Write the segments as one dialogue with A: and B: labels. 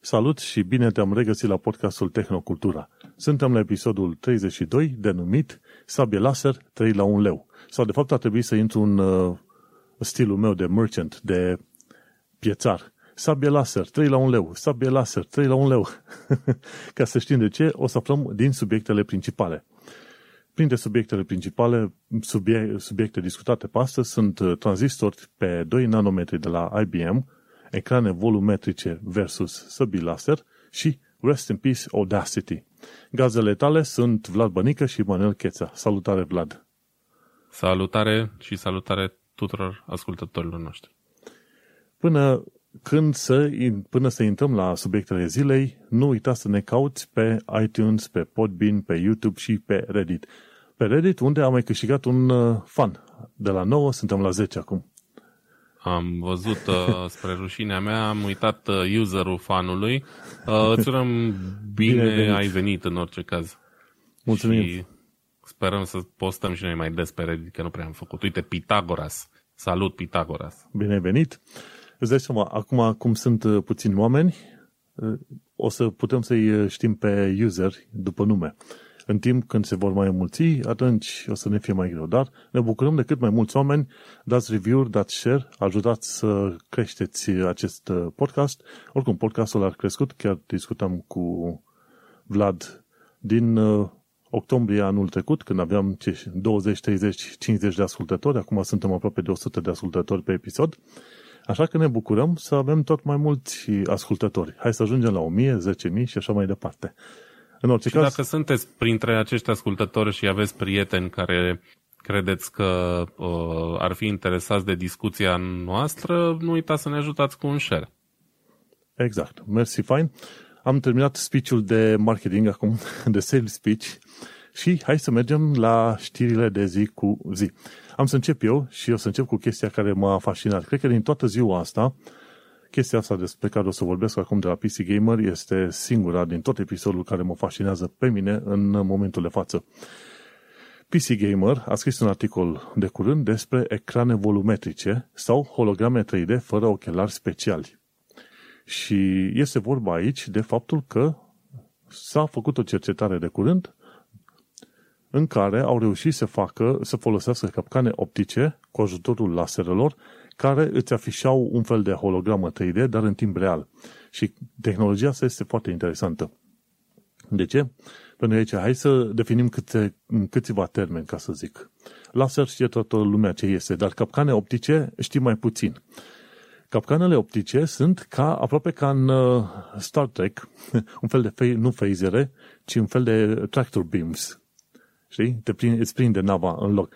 A: Salut și bine te-am regăsit la podcastul Tehnocultura. Suntem la episodul 32, denumit Sabie laser 3 la 1 leu. Sau de fapt ar trebui să intru în uh, stilul meu de merchant, de piețar. Sabie laser 3 la 1 leu, sabie laser 3 la 1 leu. Ca să știm de ce, o să aflăm din subiectele principale. Printre subiectele principale, subiecte, subiecte discutate pe astăzi sunt uh, tranzistori pe 2 nanometri de la IBM, ecrane volumetrice versus săbii laser și Rest in Peace Audacity. Gazele tale sunt Vlad Bănică și Manuel Cheța. Salutare, Vlad!
B: Salutare și salutare tuturor ascultătorilor noștri.
A: Până când să, până să intrăm la subiectele zilei, nu uita să ne cauți pe iTunes, pe Podbean, pe YouTube și pe Reddit. Pe Reddit, unde am mai câștigat un uh, fan. De la 9 suntem la 10 acum.
B: Am văzut, uh, spre rușinea mea, am uitat uh, userul fanului. Uh, îți urăm bine, bine venit. ai venit în orice caz.
A: Mulțumim. Și
B: sperăm să postăm și noi mai des pe Reddit, că nu prea am făcut. Uite, Pitagoras. Salut, Pitagoras.
A: Bine venit. Îți dai seama, acum cum sunt uh, puțini oameni, uh, o să putem să-i uh, știm pe user după nume. În timp când se vor mai mulți, atunci o să ne fie mai greu. Dar ne bucurăm de cât mai mulți oameni, dați review-uri, dați share, ajutați să creșteți acest podcast. Oricum, podcastul a crescut, chiar discutam cu Vlad din octombrie anul trecut, când aveam 20, 30, 50 de ascultători, acum suntem aproape de 100 de ascultători pe episod, așa că ne bucurăm să avem tot mai mulți ascultători. Hai să ajungem la 1000, 10.000 și așa mai departe.
B: În orice și caz... dacă sunteți printre acești ascultători și aveți prieteni care credeți că uh, ar fi interesați de discuția noastră, nu uitați să ne ajutați cu un share.
A: Exact. Mersi, fine. Am terminat speech-ul de marketing acum, de sales speech și hai să mergem la știrile de zi cu zi. Am să încep eu și o să încep cu chestia care m-a fascinat. Cred că din toată ziua asta Chestia asta despre care o să vorbesc acum de la PC Gamer este singura din tot episodul care mă fascinează pe mine în momentul de față. PC Gamer a scris un articol de curând despre ecrane volumetrice sau holograme 3D fără ochelari speciali. Și este vorba aici de faptul că s-a făcut o cercetare de curând în care au reușit să facă, să folosească capcane optice cu ajutorul laserelor care îți afișau un fel de hologramă 3D, dar în timp real. Și tehnologia asta este foarte interesantă. De ce? Pentru că aici, hai să definim câte, câțiva termeni, ca să zic. Laser știe toată lumea ce este, dar capcane optice știi mai puțin. Capcanele optice sunt ca, aproape ca în uh, Star Trek, un fel de, fe- nu phasere, ci un fel de tractor beams. Știi? Te prind, îți prinde nava în loc.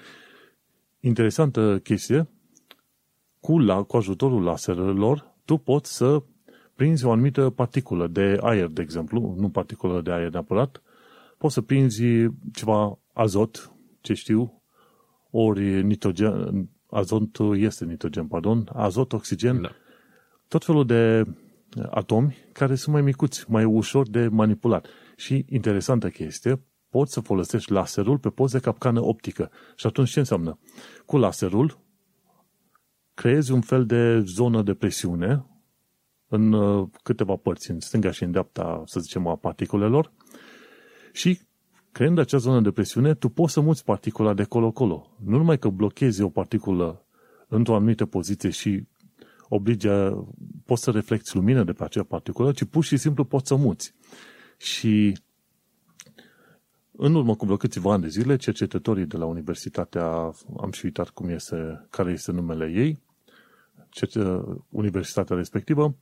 A: Interesantă chestie, cu, la, cu ajutorul laserelor, tu poți să prinzi o anumită particulă de aer, de exemplu, nu particulă de aer neapărat, poți să prinzi ceva azot, ce știu, ori nitrogen, azot este nitrogen, pardon, azot, oxigen, da. tot felul de atomi care sunt mai micuți, mai ușor de manipulat. Și interesantă chestie, poți să folosești laserul pe poze de capcană optică. Și atunci ce înseamnă? Cu laserul creezi un fel de zonă de presiune în uh, câteva părți, în stânga și în dreapta, să zicem, a particulelor și creând acea zonă de presiune, tu poți să muți particula de colo-colo. Nu numai că blochezi o particulă într-o anumită poziție și oblige, poți să reflecti lumină de pe acea particulă, ci pur și simplu poți să muți. Și în urmă cu vreo câțiva ani de zile, cercetătorii de la Universitatea, am și uitat cum este, care este numele ei, universitatea respectivă,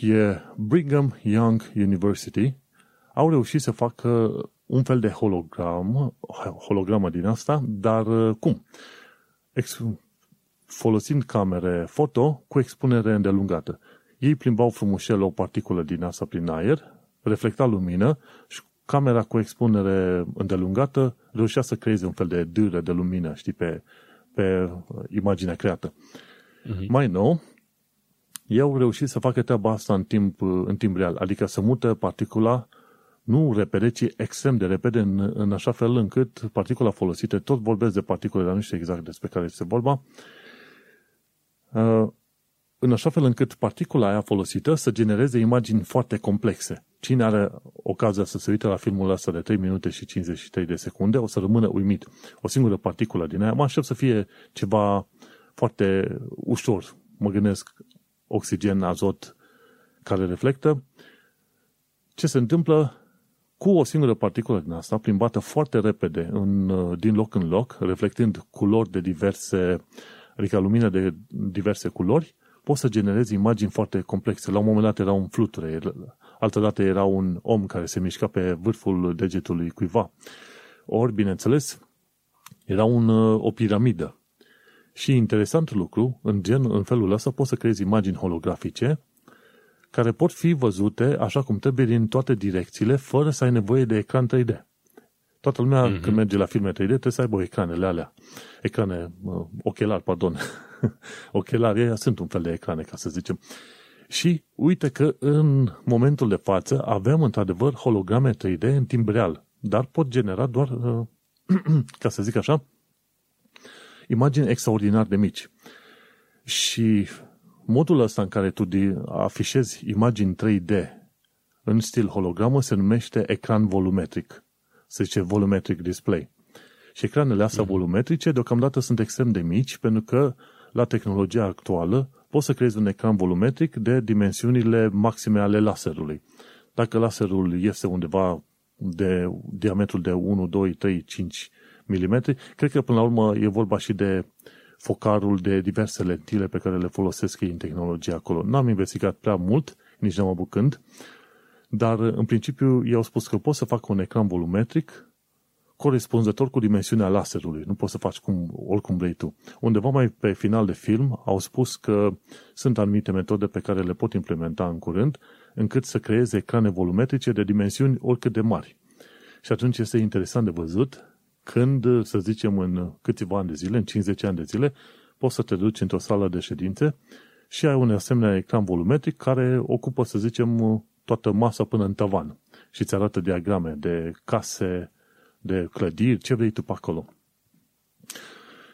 A: e Brigham Young University, au reușit să facă un fel de hologramă, hologramă din asta, dar uh, cum? Ex- folosind camere foto cu expunere îndelungată. Ei plimbau frumușel o particulă din asta prin aer, reflecta lumină și camera cu expunere îndelungată reușea să creeze un fel de dâră de lumină, știi, pe, pe imaginea creată. Uh-huh. Mai nou, ei au reușit să facă treaba asta în timp, în timp real, adică să mută particula nu repede, ci extrem de repede, în, în așa fel încât particula folosită, tot vorbesc de particule, dar nu știu exact despre care este vorba, uh, în așa fel încât particula aia folosită să genereze imagini foarte complexe. Cine are ocazia să se uite la filmul ăsta de 3 minute și 53 de secunde, o să rămână uimit. O singură particulă din aia, mă aștept să fie ceva foarte ușor. Mă gândesc oxigen, azot care reflectă. Ce se întâmplă? Cu o singură particulă din asta, plimbată foarte repede în, din loc în loc, reflectând culori de diverse, adică lumină de diverse culori, poți să generezi imagini foarte complexe. La un moment dat era un fluture, altădată era un om care se mișca pe vârful degetului cuiva. Ori, bineînțeles, era un, o piramidă. Și interesant lucru, în, gen, în felul ăsta poți să creezi imagini holografice care pot fi văzute așa cum trebuie din toate direcțiile, fără să ai nevoie de ecran 3D. Toată lumea, mm-hmm. când merge la filme 3D, trebuie să aibă ecranele alea. Ecrane, uh, ochelari, pardon. ochelari, sunt un fel de ecrane, ca să zicem. Și uite că în momentul de față avem într-adevăr holograme 3D în timp real, dar pot genera doar, uh, ca să zic așa, imagini extraordinar de mici. Și modul ăsta în care tu afișezi imagini 3D în stil hologramă se numește ecran volumetric. Se zice volumetric display. Și ecranele astea mm-hmm. volumetrice deocamdată sunt extrem de mici pentru că la tehnologia actuală poți să creezi un ecran volumetric de dimensiunile maxime ale laserului. Dacă laserul este undeva de diametrul de 1, 2, 3, 5 mm, cred că până la urmă e vorba și de focarul de diverse lentile pe care le folosesc ei în tehnologia acolo. N-am investigat prea mult, nici n-am abucând, dar în principiu i-au spus că poți să fac un ecran volumetric corespunzător cu dimensiunea laserului. Nu poți să faci cum, oricum vrei tu. Undeva mai pe final de film au spus că sunt anumite metode pe care le pot implementa în curând, încât să creeze ecrane volumetrice de dimensiuni oricât de mari. Și atunci este interesant de văzut când, să zicem, în câțiva ani de zile, în 50 ani de zile, poți să te duci într-o sală de ședințe și ai un asemenea ecran volumetric care ocupă, să zicem, toată masa până în tavan și îți arată diagrame de case, de clădiri, ce vrei tu pe acolo.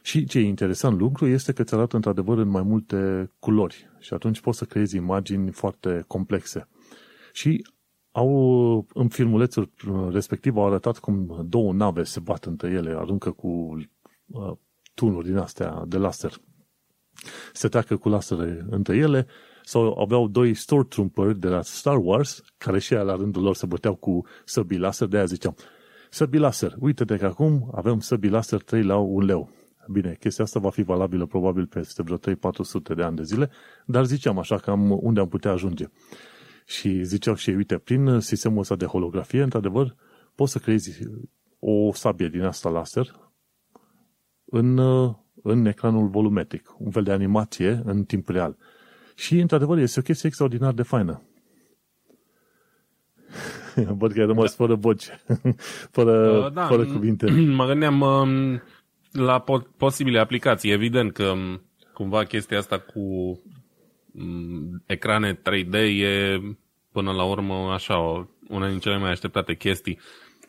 A: Și ce e interesant lucru este că îți arată într-adevăr în mai multe culori și atunci poți să creezi imagini foarte complexe. Și au, în filmulețul respectiv au arătat cum două nave se bat între ele, aruncă cu uh, tunuri din astea de laser. Se treacă cu lasere între ele sau aveau doi Stormtrooper de la Star Wars, care și la rândul lor se băteau cu săbii laser, de aia ziceam, săbii laser, uite-te că acum avem săbii laser 3 la un leu. Bine, chestia asta va fi valabilă probabil peste vreo 3-400 de ani de zile, dar ziceam așa cam unde am putea ajunge. Și ziceau și ei, uite, prin sistemul ăsta de holografie, într-adevăr, poți să creezi o sabie din asta laser în, în ecranul volumetric, un fel de animație în timp real. Și, într-adevăr, este o chestie extraordinar de faină. Văd că ai rămas da. fără voce, fără, uh, da, fără cuvinte.
B: Mă gândeam uh, la po- posibile aplicații. Evident că um, cumva chestia asta cu um, ecrane 3D e până la urmă așa una din cele mai așteptate chestii.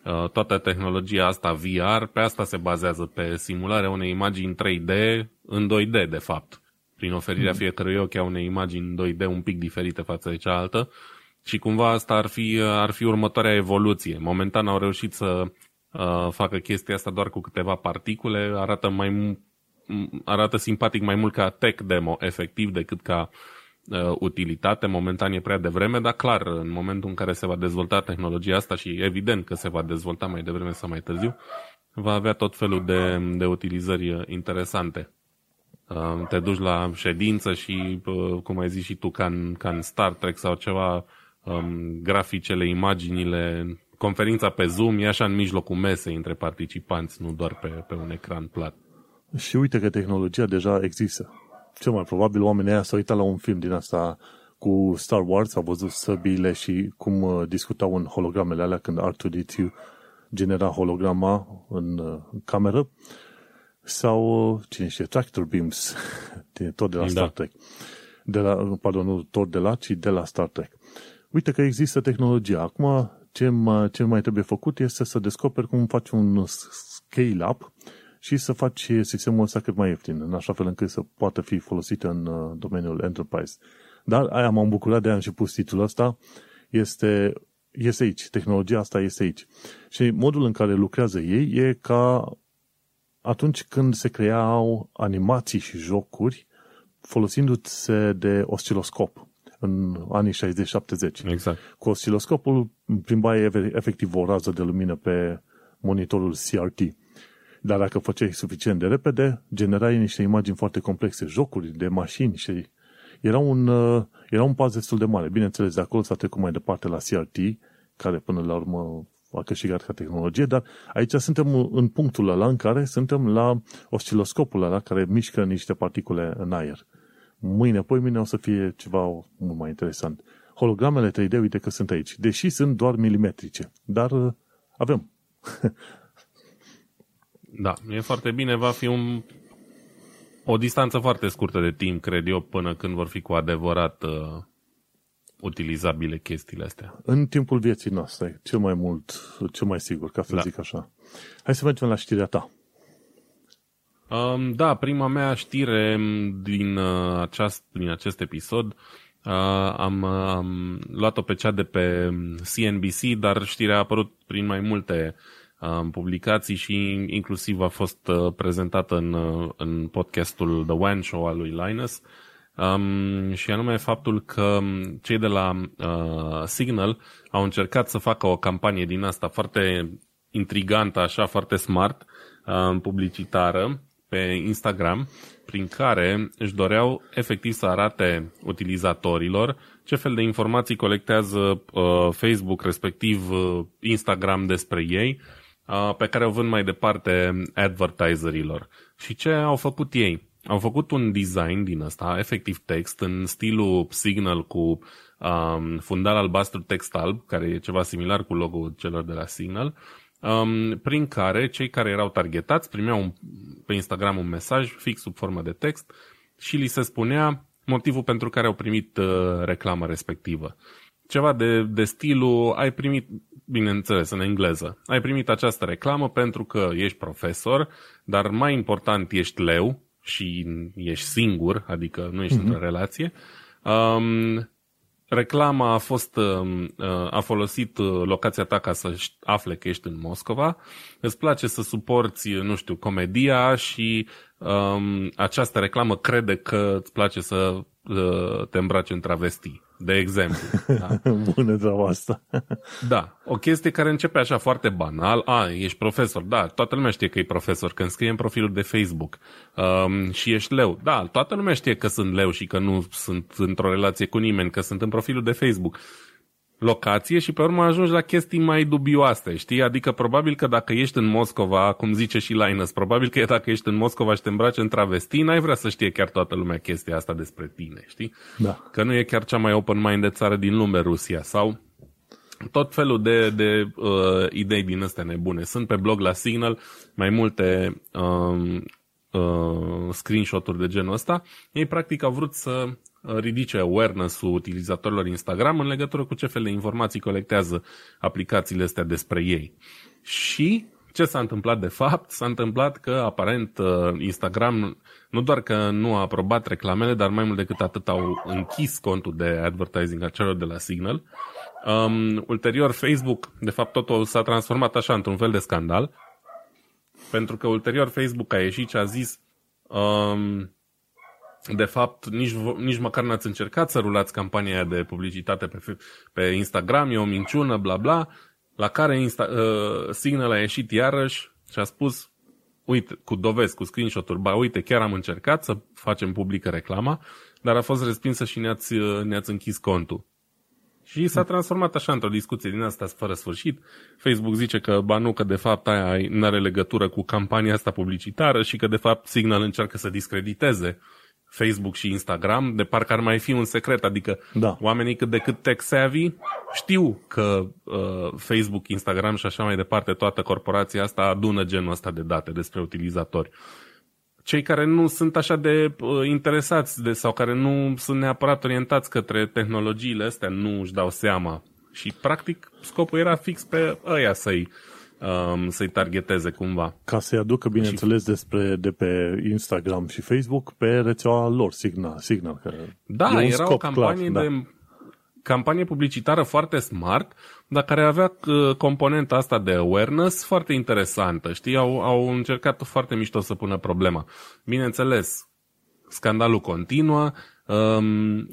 B: Uh, toată tehnologia asta VR, pe asta se bazează, pe simularea unei imagini 3D în 2D, de fapt prin oferirea mm. fiecărui ochi a unei imagini 2D un pic diferite față de cealaltă și cumva asta ar fi, ar fi următoarea evoluție. Momentan au reușit să uh, facă chestia asta doar cu câteva particule, arată mai arată simpatic mai mult ca tech demo efectiv decât ca uh, utilitate. Momentan e prea devreme, dar clar, în momentul în care se va dezvolta tehnologia asta și evident că se va dezvolta mai devreme sau mai târziu, va avea tot felul de, de utilizări interesante te duci la ședință și, cum ai zis și tu, ca în, ca în Star Trek sau ceva, um, graficele, imaginile, conferința pe Zoom e așa în mijlocul mesei între participanți, nu doar pe, pe un ecran plat.
A: Și uite că tehnologia deja există. Cel mai probabil oamenii ăia s-au uitat la un film din asta cu Star Wars, au văzut săbile și cum uh, discutau în hologramele alea când R2-D2 genera holograma în uh, cameră sau, cine știe, Tractor Beams, tot de la da. Star Trek. De la, pardon, nu tot de la, ci de la Star Trek. Uite că există tehnologia. Acum, ce mai, ce mai trebuie făcut este să descoperi cum faci un scale-up și să faci sistemul ăsta cât mai ieftin, în așa fel încât să poată fi folosit în uh, domeniul enterprise. Dar aia m-am bucurat de a am și pus titlul ăsta, este, este aici, tehnologia asta este aici. Și modul în care lucrează ei e ca atunci când se creau animații și jocuri folosindu-se de osciloscop în anii 60-70.
B: Exact.
A: Cu osciloscopul plimbai efectiv o rază de lumină pe monitorul CRT. Dar dacă făceai suficient de repede, generai niște imagini foarte complexe, jocuri de mașini și era un, uh, era un pas destul de mare. Bineînțeles, de acolo s-a trecut mai departe la CRT, care până la urmă a câștigat ca tehnologie, dar aici suntem în punctul ăla în care suntem la osciloscopul ăla care mișcă niște particule în aer. Mâine, poi mine o să fie ceva mult mai interesant. Hologramele 3D, uite că sunt aici, deși sunt doar milimetrice, dar uh, avem.
B: da, e foarte bine, va fi un, o distanță foarte scurtă de timp, cred eu, până când vor fi cu adevărat uh, utilizabile chestiile astea.
A: În timpul vieții noastre, cel mai mult, cel mai sigur, ca să da. zic așa. Hai să mergem la știrea ta.
B: Um, da, prima mea știre din, uh, aceast, din acest episod uh, am, am luat-o pe cea de pe CNBC, dar știrea a apărut prin mai multe uh, publicații și inclusiv a fost uh, prezentată în, uh, în podcastul The One Show al lui Linus. Um, și anume faptul că cei de la uh, Signal au încercat să facă o campanie din asta foarte intrigantă, așa, foarte smart, uh, publicitară, pe Instagram prin care își doreau efectiv să arate utilizatorilor ce fel de informații colectează uh, Facebook, respectiv uh, Instagram despre ei, uh, pe care o vând mai departe advertiserilor. Și ce au făcut ei? Au făcut un design din ăsta, efectiv text, în stilul Signal cu um, fundal albastru text alb, care e ceva similar cu logo celor de la Signal, um, prin care cei care erau targetați primeau un, pe Instagram un mesaj fix sub formă de text și li se spunea motivul pentru care au primit uh, reclama respectivă. Ceva de, de stilul, ai primit, bineînțeles, în engleză, ai primit această reclamă pentru că ești profesor, dar mai important ești leu și ești singur, adică nu ești uh-huh. într-o relație. Um, reclama a fost, um, uh, a folosit uh, locația ta ca să afle că ești în Moscova, îți place să suporți, nu știu, comedia și um, această reclamă crede că îți place să uh, te îmbraci în travesti de exemplu.
A: Da? Bună treaba asta.
B: da, o chestie care începe așa foarte banal. A, ești profesor. Da, toată lumea știe că e profesor. Când scrie în profilul de Facebook um, și ești leu. Da, toată lumea știe că sunt leu și că nu sunt într-o relație cu nimeni, că sunt în profilul de Facebook locație și pe urmă ajungi la chestii mai dubioase, știi? Adică probabil că dacă ești în Moscova, cum zice și Linus, probabil că dacă ești în Moscova și te îmbraci în travesti, n-ai vrea să știe chiar toată lumea chestia asta despre tine, știi?
A: Da.
B: Că nu e chiar cea mai open mind de țară din lume, Rusia, sau tot felul de, de uh, idei din astea nebune. Sunt pe blog la Signal mai multe um, uh, screenshot-uri de genul ăsta. Ei practic au vrut să ridice awareness-ul utilizatorilor Instagram în legătură cu ce fel de informații colectează aplicațiile astea despre ei. Și ce s-a întâmplat de fapt? S-a întâmplat că aparent uh, Instagram nu doar că nu a aprobat reclamele, dar mai mult decât atât au închis contul de advertising a celor de la Signal. Um, ulterior Facebook, de fapt totul s-a transformat așa într-un fel de scandal, pentru că ulterior Facebook a ieșit și a zis um, de fapt, nici, nici măcar n-ați încercat să rulați campania de publicitate pe, pe Instagram, e o minciună, bla bla, la care Insta, uh, Signal a ieșit iarăși și a spus, uite, cu dovezi, cu screenshot-uri, ba uite, chiar am încercat să facem publică reclama, dar a fost respinsă și ne-ați, uh, ne-ați închis contul. Și s-a transformat așa într-o discuție din asta fără sfârșit. Facebook zice că, ba nu, că de fapt aia nu are legătură cu campania asta publicitară și că de fapt Signal încearcă să discrediteze uh, Facebook și Instagram, de parcă ar mai fi un secret, adică
A: da.
B: oamenii cât de cât tech savvy știu că uh, Facebook, Instagram și așa mai departe, toată corporația asta adună genul ăsta de date despre utilizatori. Cei care nu sunt așa de uh, interesați de, sau care nu sunt neapărat orientați către tehnologiile astea nu își dau seama. Și practic scopul era fix pe ăia să-i um, să-i targeteze cumva.
A: Ca să-i aducă, bineînțeles, și... despre de pe Instagram și Facebook pe rețeaua lor, Signal. Signal că
B: da, era o campanie clar, de da. campanie publicitară foarte smart, dar care avea uh, componenta asta de awareness foarte interesantă. Știi, au, au încercat foarte mișto să pună problema. Bineînțeles, scandalul continuă, Um,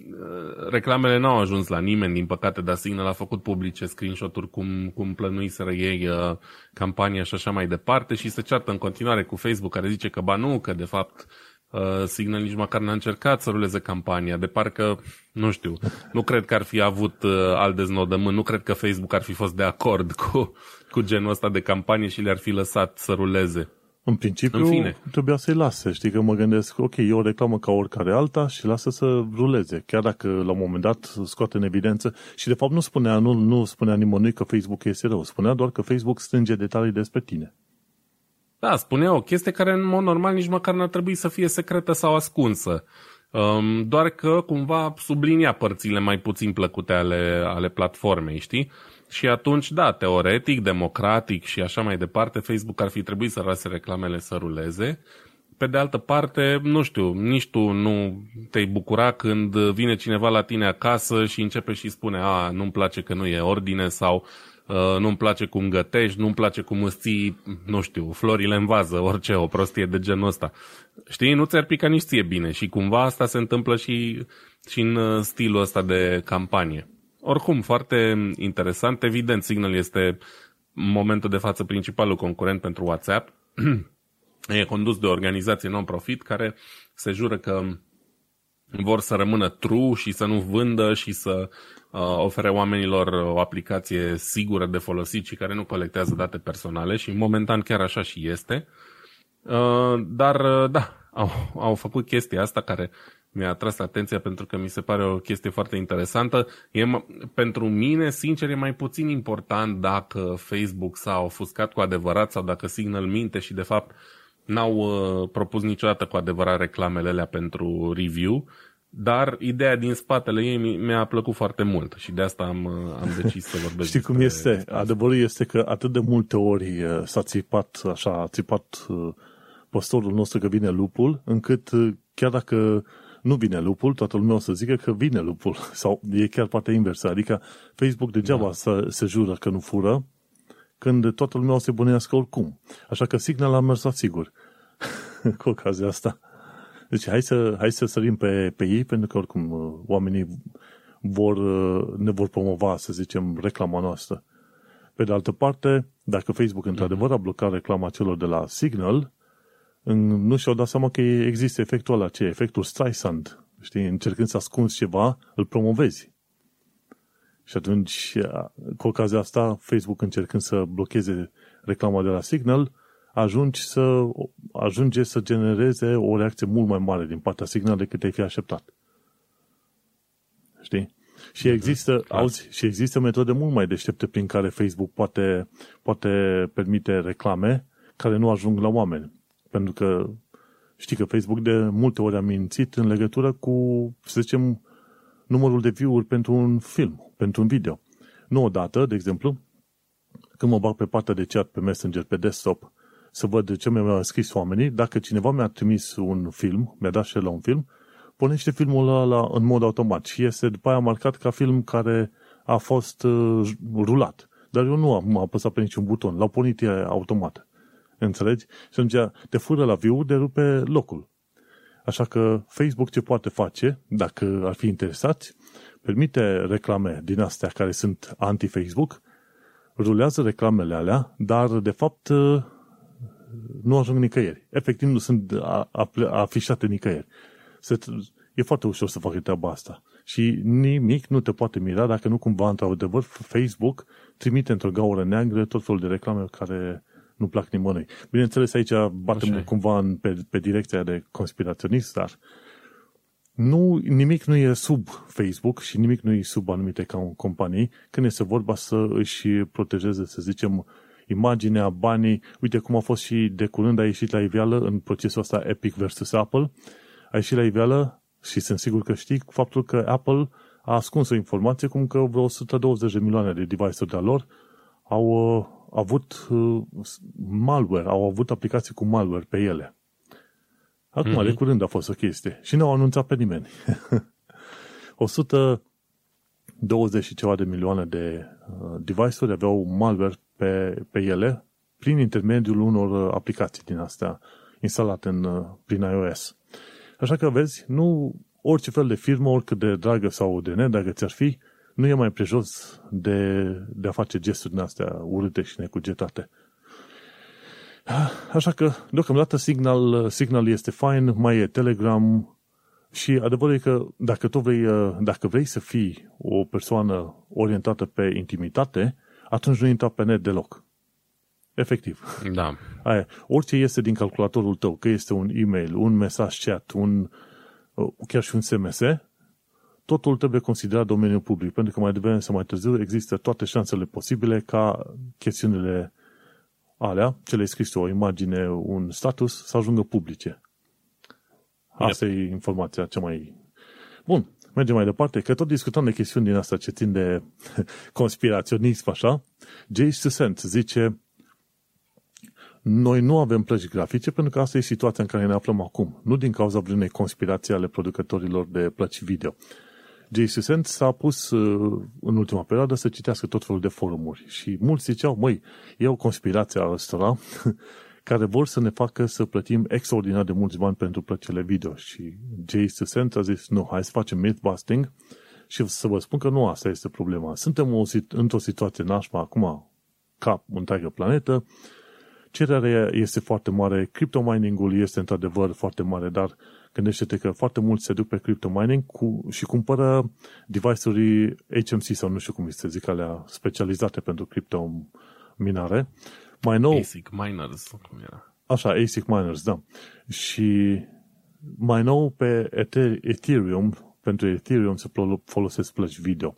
B: reclamele n-au ajuns la nimeni, din păcate, dar Signal a făcut publice screenshot-uri cum, cum plănuiseră ei uh, campania și așa mai departe și se ceartă în continuare cu Facebook care zice că ba nu, că de fapt uh, Signal nici măcar n-a încercat să ruleze campania, de parcă, nu știu, nu cred că ar fi avut uh, alt deznodământ, nu cred că Facebook ar fi fost de acord cu, cu genul ăsta de campanie și le-ar fi lăsat să ruleze.
A: În principiu, în fine. trebuia să-i lase. Știi că mă gândesc, ok, e o reclamă ca oricare alta și lasă să ruleze. Chiar dacă la un moment dat scoate în evidență și de fapt nu spunea, nu, nu spunea nimănui că Facebook este rău. Spunea doar că Facebook strânge detalii despre tine.
B: Da, spunea o chestie care în mod normal nici măcar n-ar trebui să fie secretă sau ascunsă. Um, doar că cumva sublinia părțile mai puțin plăcute ale, ale platformei, știi? Și atunci, da, teoretic, democratic și așa mai departe, Facebook ar fi trebuit să lase reclamele să ruleze. Pe de altă parte, nu știu, nici tu nu te-ai bucura când vine cineva la tine acasă și începe și spune, a, nu-mi place că nu e ordine sau uh, nu-mi place cum gătești, nu-mi place cum îți ții, nu știu, florile în vază, orice, o prostie de genul ăsta. Știi, nu ți-ar pica nici ție bine și cumva asta se întâmplă și, și în uh, stilul ăsta de campanie. Oricum, foarte interesant. Evident, Signal este în momentul de față principalul concurent pentru WhatsApp. e condus de o organizație non-profit care se jură că vor să rămână true și să nu vândă și să uh, ofere oamenilor o aplicație sigură de folosit și care nu colectează date personale și momentan chiar așa și este. Uh, dar uh, da, au, au făcut chestia asta care mi-a atras atenția pentru că mi se pare o chestie foarte interesantă. E, pentru mine, sincer, e mai puțin important dacă Facebook s-a ofuscat cu adevărat sau dacă Signal minte și, de fapt, n-au uh, propus niciodată cu adevărat reclamele alea pentru review, dar ideea din spatele ei mi-a plăcut foarte mult și de asta am, uh, am decis să vorbesc
A: Știi cum este? Adevărul este că atât de multe ori uh, s-a țipat, așa, a țipat uh, păstorul nostru că vine lupul, încât chiar dacă nu vine lupul, toată lumea o să zică că vine lupul. Sau e chiar partea inversă. Adică Facebook degeaba da. să se jură că nu fură, când toată lumea o să bunească oricum. Așa că Signal a mers la sigur cu ocazia asta. Deci hai să, hai să sărim pe, pe ei, pentru că oricum uh, oamenii vor, uh, ne vor promova, să zicem, reclama noastră. Pe de altă parte, dacă Facebook într-adevăr a blocat reclama celor de la Signal, nu și-au dat seama că există efectul ăla, ce efectul Streisand. Știi, încercând să ascunzi ceva, îl promovezi. Și atunci, cu ocazia asta, Facebook încercând să blocheze reclama de la Signal, ajungi să, ajunge să genereze o reacție mult mai mare din partea Signal decât ai fi așteptat. Știi? Și mhm. există, auzi, și există metode mult mai deștepte prin care Facebook poate, poate permite reclame care nu ajung la oameni. Pentru că știi că Facebook de multe ori a mințit în legătură cu, să zicem, numărul de view-uri pentru un film, pentru un video. Nu odată, de exemplu, când mă bag pe partea de chat pe Messenger, pe desktop, să văd ce mi-au scris oamenii, dacă cineva mi-a trimis un film, mi-a dat și la un film, pornește filmul ăla în mod automat și este după aia marcat ca film care a fost uh, rulat. Dar eu nu am apăsat pe niciun buton, l-au pornit automat. Înțelegi? Și atunci te fură la view, de rupe locul. Așa că Facebook ce poate face, dacă ar fi interesați, permite reclame din astea care sunt anti-Facebook, rulează reclamele alea, dar de fapt nu ajung nicăieri. Efectiv nu sunt afișate nicăieri. Se, e foarte ușor să facă treaba asta. Și nimic nu te poate mira dacă nu cumva, într-adevăr, Facebook trimite într-o gaură neagră tot felul de reclame care nu plac nimănui. Bineînțeles, aici batem Așa cumva în, pe, pe direcția de conspiraționist, dar nu, nimic nu e sub Facebook și nimic nu e sub anumite companii când este vorba să își protejeze, să zicem, imaginea, banii. Uite cum a fost și de curând a ieșit la iveală în procesul ăsta Epic versus Apple. A ieșit la iveală și sunt sigur că știi faptul că Apple a ascuns o informație cum că vreo 120 de milioane de device-uri de-a lor au, avut uh, malware, au avut aplicații cu malware pe ele. Acum, mm-hmm. de curând a fost o chestie. Și nu au anunțat pe nimeni. 120 și ceva de milioane de uh, device-uri aveau malware pe, pe ele prin intermediul unor uh, aplicații din astea instalate în, uh, prin iOS. Așa că, vezi, nu orice fel de firmă, oricât de dragă sau de nedragă ți-ar fi, nu e mai prejos de, de a face gesturi din astea urâte și necugetate. Așa că, deocamdată, Signal, Signal este fine, mai e Telegram și adevărul e că dacă tu vrei, dacă vrei să fii o persoană orientată pe intimitate, atunci nu intra pe net deloc. Efectiv.
B: Da.
A: Aia. Orice este din calculatorul tău, că este un e-mail, un mesaj chat, un, chiar și un SMS, totul trebuie considerat domeniul public, pentru că mai devreme sau mai târziu există toate șansele posibile ca chestiunile alea, cele scrise, o imagine, un status, să ajungă publice. Asta yep. e informația cea mai... Bun, mergem mai departe, că tot discutăm de chestiuni din asta ce țin de conspiraționism, așa. Jay Sussent zice noi nu avem plăci grafice pentru că asta e situația în care ne aflăm acum, nu din cauza vreunei conspirații ale producătorilor de plăci video. Jay Sussent s-a pus uh, în ultima perioadă să citească tot felul de forumuri și mulți ziceau, măi, e o conspirație a ăstora care vor să ne facă să plătim extraordinar de mulți bani pentru plăcile video și Jay Sussent a zis, nu, hai să facem mythbusting și să vă spun că nu asta este problema. Suntem o, într-o situație nașpa acum ca întreagă planetă, cererea este foarte mare, crypto mining-ul este într-adevăr foarte mare, dar Gândește-te că foarte mulți se duc pe crypto mining cu, și cumpără device-uri HMC sau nu știu cum se zic alea specializate pentru crypto minare.
B: Mai nou... ASIC miners, cum era.
A: Așa, ASIC miners, da. Și mai nou pe Ethereum, pentru Ethereum se folosesc plăci video.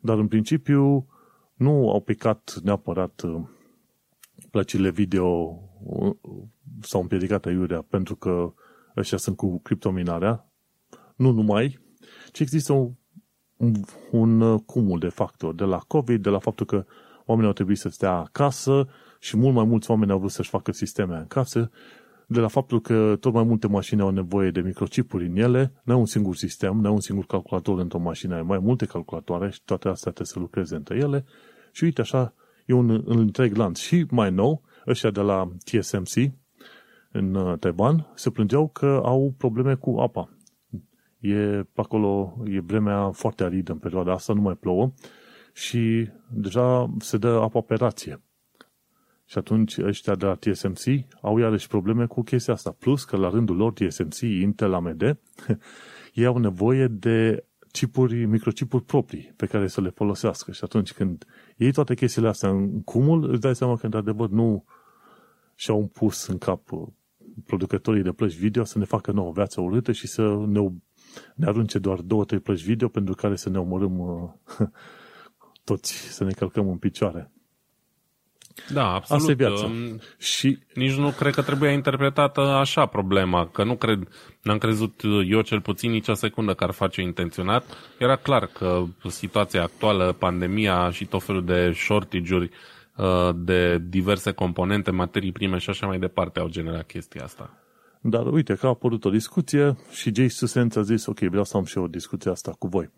A: Dar în principiu nu au picat neapărat uh, plăcile video uh, sau împiedicat aiurea pentru că ăștia sunt cu criptominarea, nu numai, ci există un, un, un uh, cumul de factori, de la COVID, de la faptul că oamenii au trebuit să stea acasă și mult mai mulți oameni au vrut să-și facă sisteme în casă, de la faptul că tot mai multe mașini au nevoie de microchipuri în ele, nu un singur sistem, nu un singur calculator într-o mașină, ai mai multe calculatoare și toate astea trebuie să lucreze între ele și uite așa, e un, un întreg lanț. Și mai nou, ăștia de la TSMC, în uh, Taiwan se plângeau că au probleme cu apa. E acolo, e vremea foarte aridă în perioada asta, nu mai plouă și deja se dă apa pe rație. Și atunci ăștia de la TSMC au iarăși probleme cu chestia asta. Plus că la rândul lor TSMC, Intel, AMD, ei au nevoie de chipuri, microchipuri proprii pe care să le folosească. Și atunci când iei toate chestiile astea în cumul, îți dai seama că într-adevăr nu și-au pus în cap producătorii de plăci video să ne facă nouă viață urâtă și să ne, ne arunce doar două, trei plăci video pentru care să ne omorâm uh, toți, să ne călcăm în picioare.
B: Da, absolut. Asta e viața. Um, și... Nici nu cred că trebuie interpretată așa problema, că nu cred, n-am crezut eu cel puțin nici o secundă că ar face intenționat. Era clar că situația actuală, pandemia și tot felul de shortage-uri Uh, de diverse componente, materii prime și așa mai departe au generat chestia asta.
A: Dar uite că a apărut o discuție și Jay Susenț a zis, ok, vreau să am și eu o discuție asta cu voi.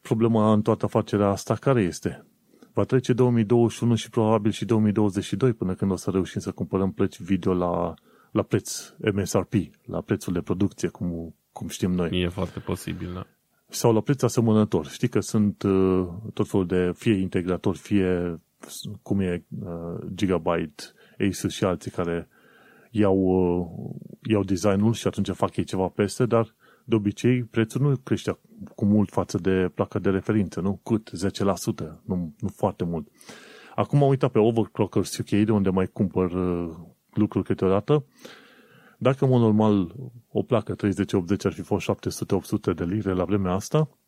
A: Problema în toată afacerea asta care este? Va trece 2021 și probabil și 2022 până când o să reușim să cumpărăm plăci video la, la preț MSRP, la prețul de producție, cum, cum știm noi.
B: E foarte posibil, da.
A: Sau la preț asemănător. Știi că sunt uh, tot felul de fie integratori, fie cum e uh, Gigabyte, Asus și alții care iau, uh, iau designul și atunci fac ei ceva peste, dar de obicei prețul nu crește cu mult față de placa de referință, nu? Cât? 10%, nu, nu foarte mult. Acum am uitat pe Overclockers UK, de unde mai cumpăr uh, lucruri câteodată. Dacă, în mod normal, o placă 3080 ar fi fost 700-800 de lire la vremea asta,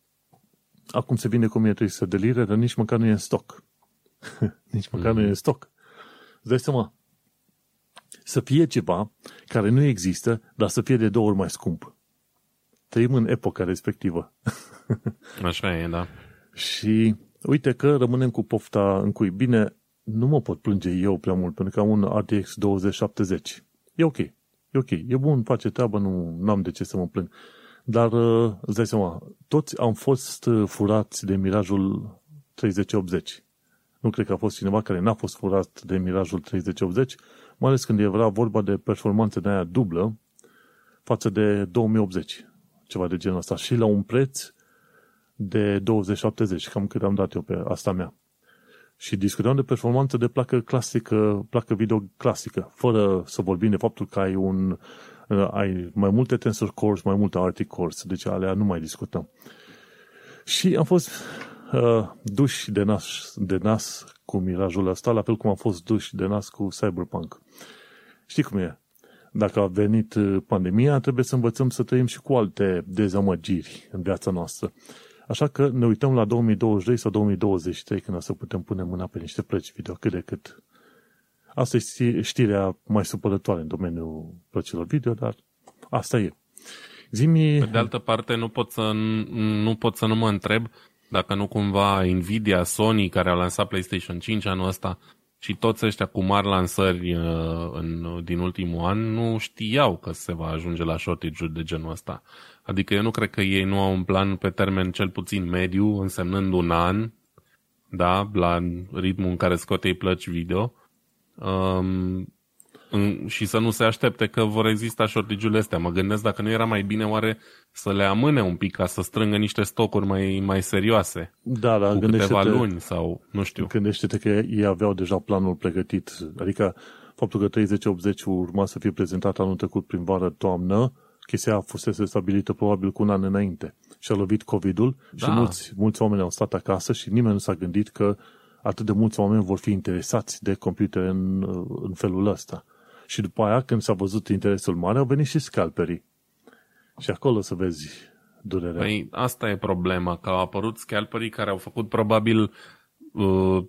A: acum se vine cu 1300 de lire, dar nici măcar nu e în stoc. Nici măcar mm-hmm. nu e în stoc. Îți dai seama? Să fie ceva care nu există, dar să fie de două ori mai scump. Trăim în epoca respectivă.
B: Așa e, da.
A: Și uite că rămânem cu pofta în cui. Bine, nu mă pot plânge eu prea mult, pentru că am un RTX 2070. E ok. E ok. E bun, face treabă, nu am de ce să mă plâng. Dar uh, îți dai seama, toți am fost uh, furați de mirajul 3080. Nu cred că a fost cineva care n-a fost furat de mirajul 3080, mai ales când era vorba de performanță de aia dublă față de 2080, ceva de genul ăsta, și la un preț de 2070, cam cât am dat eu pe asta mea. Și discutăm de performanță de placă clasică, placă video clasică, fără să vorbim de faptul că ai un uh, ai mai multe tensor cores, mai multe RT cores, deci alea nu mai discutăm. Și am fost uh, duși de nas, de nas cu mirajul ăsta, la fel cum am fost duși de nas cu Cyberpunk. Știi cum e? Dacă a venit uh, pandemia, trebuie să învățăm să trăim și cu alte dezamăgiri în viața noastră. Așa că ne uităm la 2022 sau 2023 când o să putem pune mâna pe niște plăci video cât de cât. Asta e știrea mai supărătoare în domeniul plăcilor video, dar asta e.
B: Zimi... Pe de altă parte, nu pot să nu, pot să nu mă întreb dacă nu cumva Nvidia, Sony, care au lansat PlayStation 5 anul ăsta, și toți ăștia cu mari lansări uh, în, din ultimul an nu știau că se va ajunge la shortage de genul ăsta. Adică eu nu cred că ei nu au un plan pe termen cel puțin mediu, însemnând un an, da, la ritmul în care scoate ei plăci video, um, în, și să nu se aștepte că vor exista shortage astea. Mă gândesc dacă nu era mai bine oare să le amâne un pic ca să strângă niște stocuri mai, mai serioase.
A: Da, da,
B: cu câteva luni sau nu știu.
A: Gândește-te că ei aveau deja planul pregătit. Adică faptul că 3080 urma să fie prezentat anul trecut prin vară-toamnă, chestia fusese stabilită probabil cu un an înainte. Și a lovit COVID-ul da. și mulți, mulți oameni au stat acasă și nimeni nu s-a gândit că atât de mulți oameni vor fi interesați de computere în, în felul ăsta. Și după aia, când s-a văzut interesul mare, au venit și scalperii. Și acolo să vezi durerea.
B: Păi asta e problema, că au apărut scalperii care au făcut probabil uh,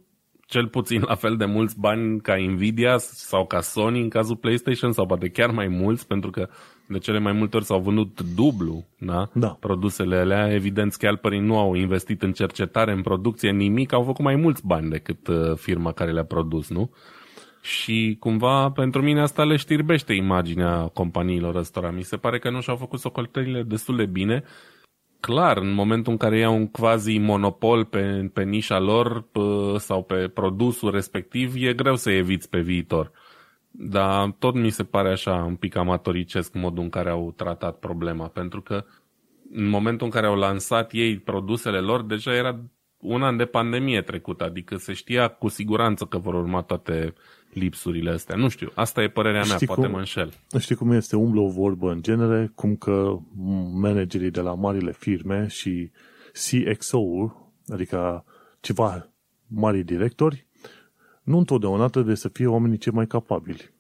B: cel puțin la fel de mulți bani ca Nvidia sau ca Sony în cazul PlayStation sau poate chiar mai mulți, pentru că de cele mai multe ori s-au vândut dublu da?
A: Da.
B: produsele alea. Evident, scalperii nu au investit în cercetare, în producție, nimic, au făcut mai mulți bani decât uh, firma care le-a produs, nu? Și cumva pentru mine asta le știrbește imaginea companiilor ăstora. Mi se pare că nu și-au făcut socotelile destul de bine. Clar, în momentul în care iau un quasi monopol pe, pe nișa lor p- sau pe produsul respectiv, e greu să eviți pe viitor. Dar tot mi se pare așa un pic amatoricesc modul în care au tratat problema, pentru că în momentul în care au lansat ei produsele lor, deja era un an de pandemie trecut, adică se știa cu siguranță că vor urma toate lipsurile astea. Nu știu, asta e părerea mea, știi poate cum, mă înșel.
A: Știi cum este, umblă o vorbă în genere, cum că managerii de la marile firme și CXO-uri, adică ceva mari directori, nu întotdeauna trebuie să fie oamenii cei mai capabili.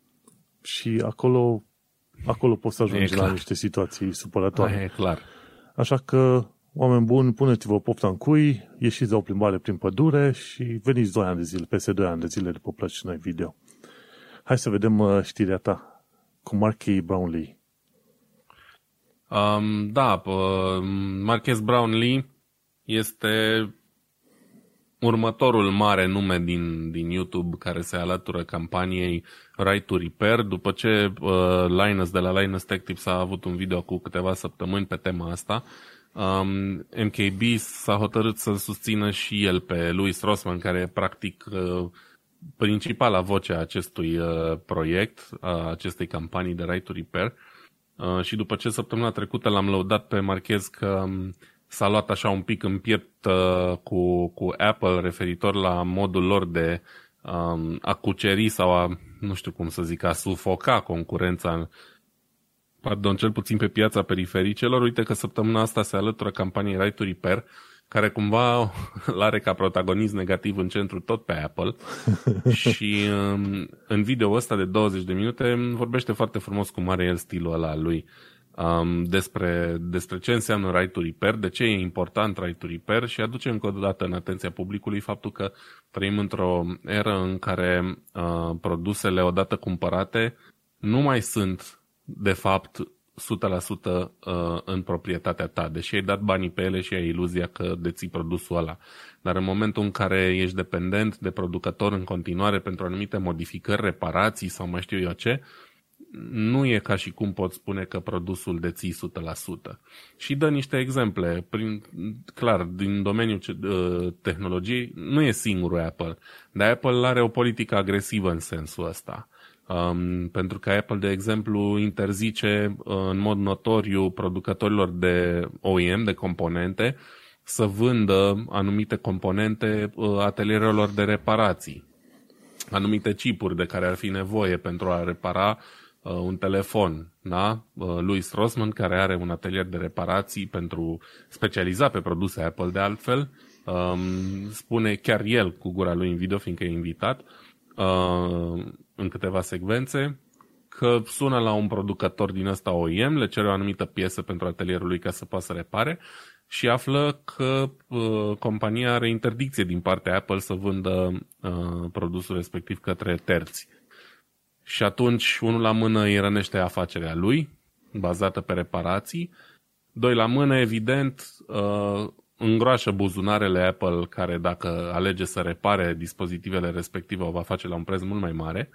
A: Și acolo, acolo poți să ajungi la niște situații supărătoare.
B: e clar.
A: Așa că, oameni buni, puneți-vă pofta în cui, ieșiți la o plimbare prin pădure și veniți 2 ani de zile, peste 2 ani de zile după plăci noi video. Hai să vedem uh, știrea ta cu Marquis Brownlee.
B: Um, da, uh, Marquez Brownlee este următorul mare nume din, din YouTube care se alătură campaniei Right to Repair, după ce uh, Linus de la Linus Tech Tips a avut un video cu câteva săptămâni pe tema asta. Um, MKB s-a hotărât să susțină și el pe Louis Rossman, care e practic uh, principala voce a acestui uh, proiect, a acestei campanii de Right to Repair. Uh, și după ce săptămâna trecută l-am lăudat pe Marchez că um, s-a luat așa un pic în piept uh, cu, cu Apple referitor la modul lor de um, a cuceri sau a, nu știu cum să zic, a sufoca concurența pardon, cel puțin pe piața perifericelor. Uite că săptămâna asta se alătură campaniei Right to Repair, care cumva l-are ca protagonist negativ în centru tot pe Apple. Și um, în video ăsta de 20 de minute vorbește foarte frumos cum are el stilul ăla lui. Um, despre, despre ce înseamnă right to repair, de ce e important right to repair și aduce încă o dată în atenția publicului faptul că trăim într-o eră în care uh, produsele odată cumpărate nu mai sunt de fapt 100% în proprietatea ta, deși ai dat banii pe ele și ai iluzia că deții produsul ăla. Dar în momentul în care ești dependent de producător în continuare pentru anumite modificări, reparații sau mai știu eu ce, nu e ca și cum poți spune că produsul deții 100%. Și dă niște exemple. Prin, clar, din domeniul uh, tehnologiei, nu e singurul Apple, dar Apple are o politică agresivă în sensul ăsta. Um, pentru că Apple, de exemplu, interzice uh, în mod notoriu producătorilor de OEM, de componente, să vândă anumite componente uh, atelierelor de reparații, anumite chipuri de care ar fi nevoie pentru a repara uh, un telefon. Da? Uh, Louis Rossman, care are un atelier de reparații pentru specializat pe produse Apple de altfel, um, spune chiar el cu gura lui în video, fiindcă e invitat, uh, în câteva secvențe, că sună la un producător din ăsta OEM, le cere o anumită piesă pentru atelierul lui ca să poată să repare și află că uh, compania are interdicție din partea Apple să vândă uh, produsul respectiv către terți. Și atunci, unul la mână îi rănește afacerea lui, bazată pe reparații, doi la mână, evident, uh, îngroașă buzunarele Apple, care dacă alege să repare dispozitivele respective, o va face la un preț mult mai mare.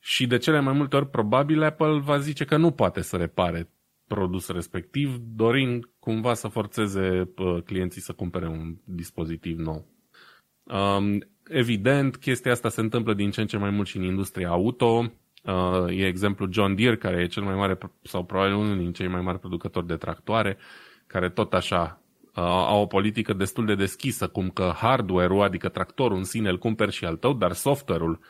B: Și de cele mai multe ori, probabil, Apple va zice că nu poate să repare produs respectiv, dorind cumva să forțeze clienții să cumpere un dispozitiv nou. Um, evident, chestia asta se întâmplă din ce în ce mai mult și în industria auto. Uh, e exemplu John Deere, care e cel mai mare, sau probabil unul din cei mai mari producători de tractoare, care tot așa uh, au o politică destul de deschisă, cum că hardware-ul, adică tractorul în sine îl cumperi și al tău, dar software-ul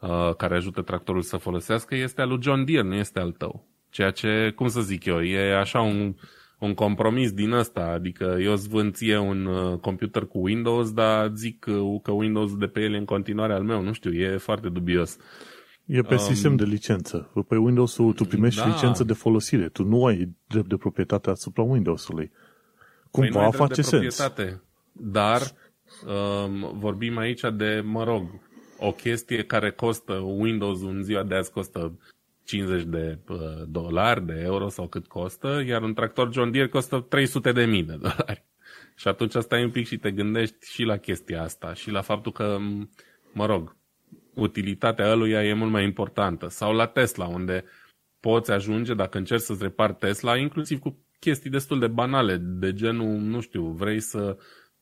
B: uh, care ajută tractorul să folosească este al lui John Deere, nu este al tău. Ceea ce, cum să zic eu, e așa un, un compromis din ăsta, adică eu îți vând ție un uh, computer cu Windows, dar zic uh, că Windows de pe el e în continuare al meu, nu știu, e foarte dubios.
A: E pe um, sistem de licență. Pe Windows-ul tu primești da. licență de folosire. Tu nu ai drept de proprietate asupra Windows-ului. Cumva păi face sens.
B: Dar um, vorbim aici de, mă rog, o chestie care costă Windows în ziua de azi costă 50 de uh, dolari, de euro sau cât costă, iar un tractor John Deere costă 300 de mii de dolari. Și atunci stai un pic și te gândești și la chestia asta și la faptul că, mă rog, utilitatea ăluia e mult mai importantă. Sau la Tesla, unde poți ajunge, dacă încerci să-ți repari Tesla, inclusiv cu chestii destul de banale, de genul, nu știu, vrei să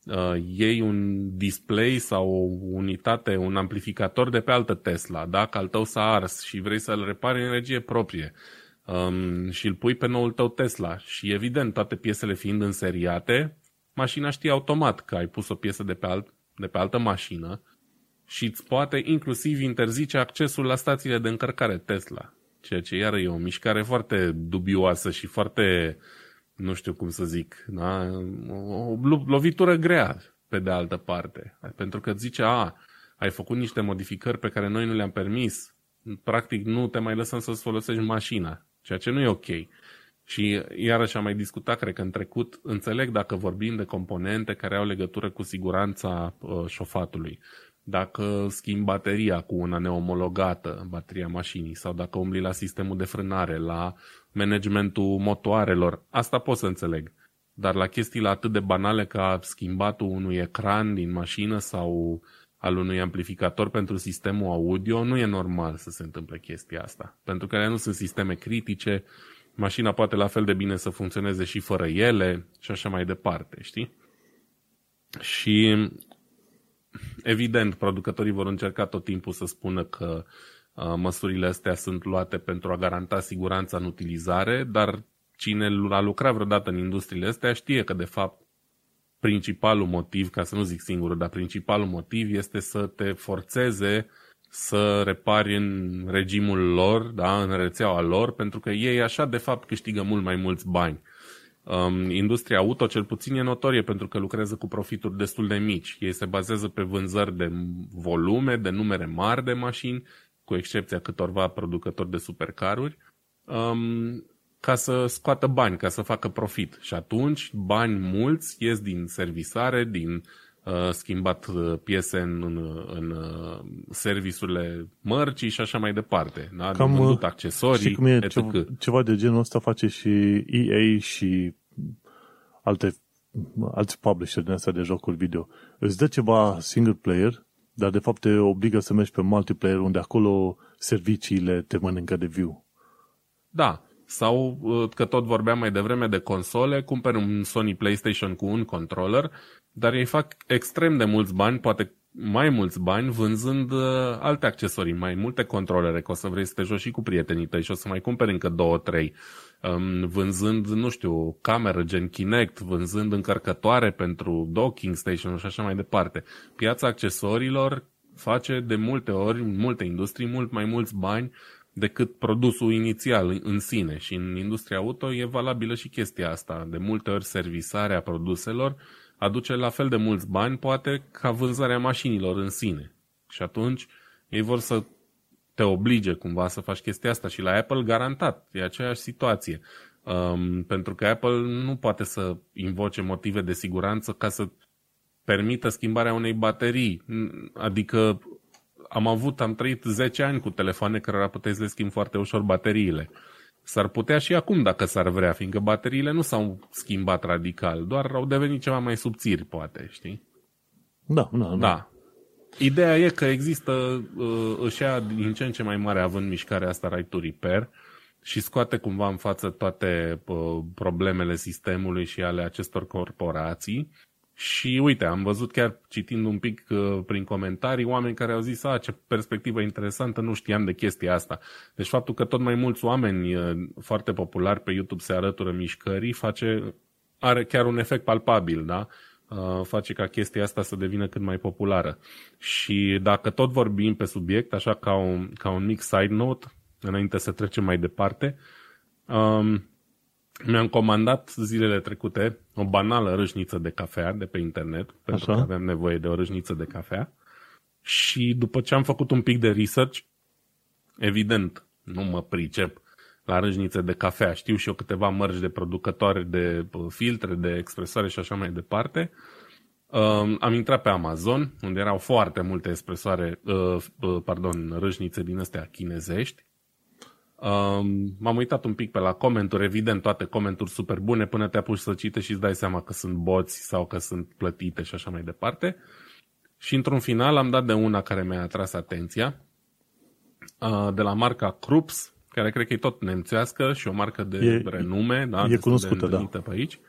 B: uh, iei un display sau o unitate, un amplificator de pe altă Tesla, dacă al tău s-a ars și vrei să-l repari în regie proprie um, și îl pui pe noul tău Tesla. Și evident toate piesele fiind înseriate, mașina știe automat că ai pus o piesă de pe, alt, de pe altă mașină și îți poate inclusiv interzice accesul la stațiile de încărcare Tesla, ceea ce iară e o mișcare foarte dubioasă și foarte uh, nu știu cum să zic, da? o lovitură grea, pe de altă parte. Pentru că zice, a, ai făcut niște modificări pe care noi nu le-am permis, practic nu te mai lăsăm să-ți folosești mașina, ceea ce nu e ok. Și iarăși am mai discutat, cred că în trecut, înțeleg dacă vorbim de componente care au legătură cu siguranța uh, șofatului. Dacă schimbi bateria cu una neomologată, bateria mașinii, sau dacă umbli la sistemul de frânare, la managementul motoarelor, asta pot să înțeleg. Dar la chestiile atât de banale ca schimbatul unui ecran din mașină sau al unui amplificator pentru sistemul audio, nu e normal să se întâmple chestia asta. Pentru că ele nu sunt sisteme critice, mașina poate la fel de bine să funcționeze și fără ele și așa mai departe, știi? Și evident, producătorii vor încerca tot timpul să spună că Uh, măsurile astea sunt luate pentru a garanta siguranța în utilizare, dar cine a lucrat vreodată în industriile astea știe că, de fapt, principalul motiv, ca să nu zic singurul, dar principalul motiv este să te forțeze să repari în regimul lor, da, în rețeaua lor, pentru că ei așa de fapt câștigă mult mai mulți bani. Um, industria auto cel puțin e notorie pentru că lucrează cu profituri destul de mici. Ei se bazează pe vânzări de volume, de numere mari de mașini cu excepția câtorva producători de supercaruri, um, ca să scoată bani, ca să facă profit. Și atunci bani mulți ies din servisare, din uh, schimbat uh, piese în, în, în uh, serviciurile mărcii și așa mai departe. Da?
A: Cam,
B: vândut accesorii,
A: știi cum e, ceva, ceva de genul ăsta face și EA și alte, alți publisher din astea de jocuri video. Îți dă ceva single player, dar de fapt te obligă să mergi pe multiplayer, unde acolo serviciile te mănâncă de view.
B: Da, sau că tot vorbeam mai devreme de console, cumperi un Sony PlayStation cu un controller, dar ei fac extrem de mulți bani, poate mai mulți bani, vânzând uh, alte accesorii, mai multe controlere, că o să vrei să te joci și cu prietenii tăi și o să mai cumperi încă două, trei. Um, vânzând, nu știu, cameră gen Kinect, vânzând încărcătoare pentru docking station și așa mai departe. Piața accesoriilor face de multe ori, în multe industrii, mult mai mulți bani decât produsul inițial în sine. Și în industria auto e valabilă și chestia asta. De multe ori servisarea produselor aduce la fel de mulți bani, poate, ca vânzarea mașinilor în sine. Și atunci ei vor să te oblige cumva să faci chestia asta și la Apple garantat, e aceeași situație. Um, pentru că Apple nu poate să invoce motive de siguranță ca să permită schimbarea unei baterii. Adică am avut, am trăit 10 ani cu telefoane care puteți le schimb foarte ușor bateriile. S-ar putea și acum dacă s-ar vrea, fiindcă bateriile nu s-au schimbat radical, doar au devenit ceva mai subțiri, poate, știi?
A: Da, da, da.
B: da. Ideea e că există, uh, își ia din ce în ce mai mare având mișcarea asta Right to Repair și scoate cumva în față toate uh, problemele sistemului și ale acestor corporații și uite, am văzut chiar citind un pic uh, prin comentarii oameni care au zis, a, ce perspectivă interesantă, nu știam de chestia asta. Deci faptul că tot mai mulți oameni uh, foarte populari pe YouTube se arătură mișcării face, are chiar un efect palpabil, da? Uh, face ca chestia asta să devină cât mai populară. Și dacă tot vorbim pe subiect, așa ca un, ca un mic side note, înainte să trecem mai departe, um, mi-am comandat zilele trecute o banală râșniță de cafea de pe internet, pentru Așa. că aveam nevoie de o râșniță de cafea. Și după ce am făcut un pic de research, evident, nu mă pricep la râșnițe de cafea. Știu și eu câteva mărci de producătoare de filtre, de expresoare și așa mai departe. Um, am intrat pe Amazon, unde erau foarte multe expresoare, uh, uh, pardon, râșnițe din astea chinezești Um, m-am uitat un pic pe la comenturi, evident toate comenturi super bune până te apuci să citești și îți dai seama că sunt boți sau că sunt plătite și așa mai departe. Și într-un final am dat de una care mi-a atras atenția, uh, de la marca Krups, care cred că e tot nemțească și o marcă de e, renume, da,
A: e cunoscută, da.
B: pe aici.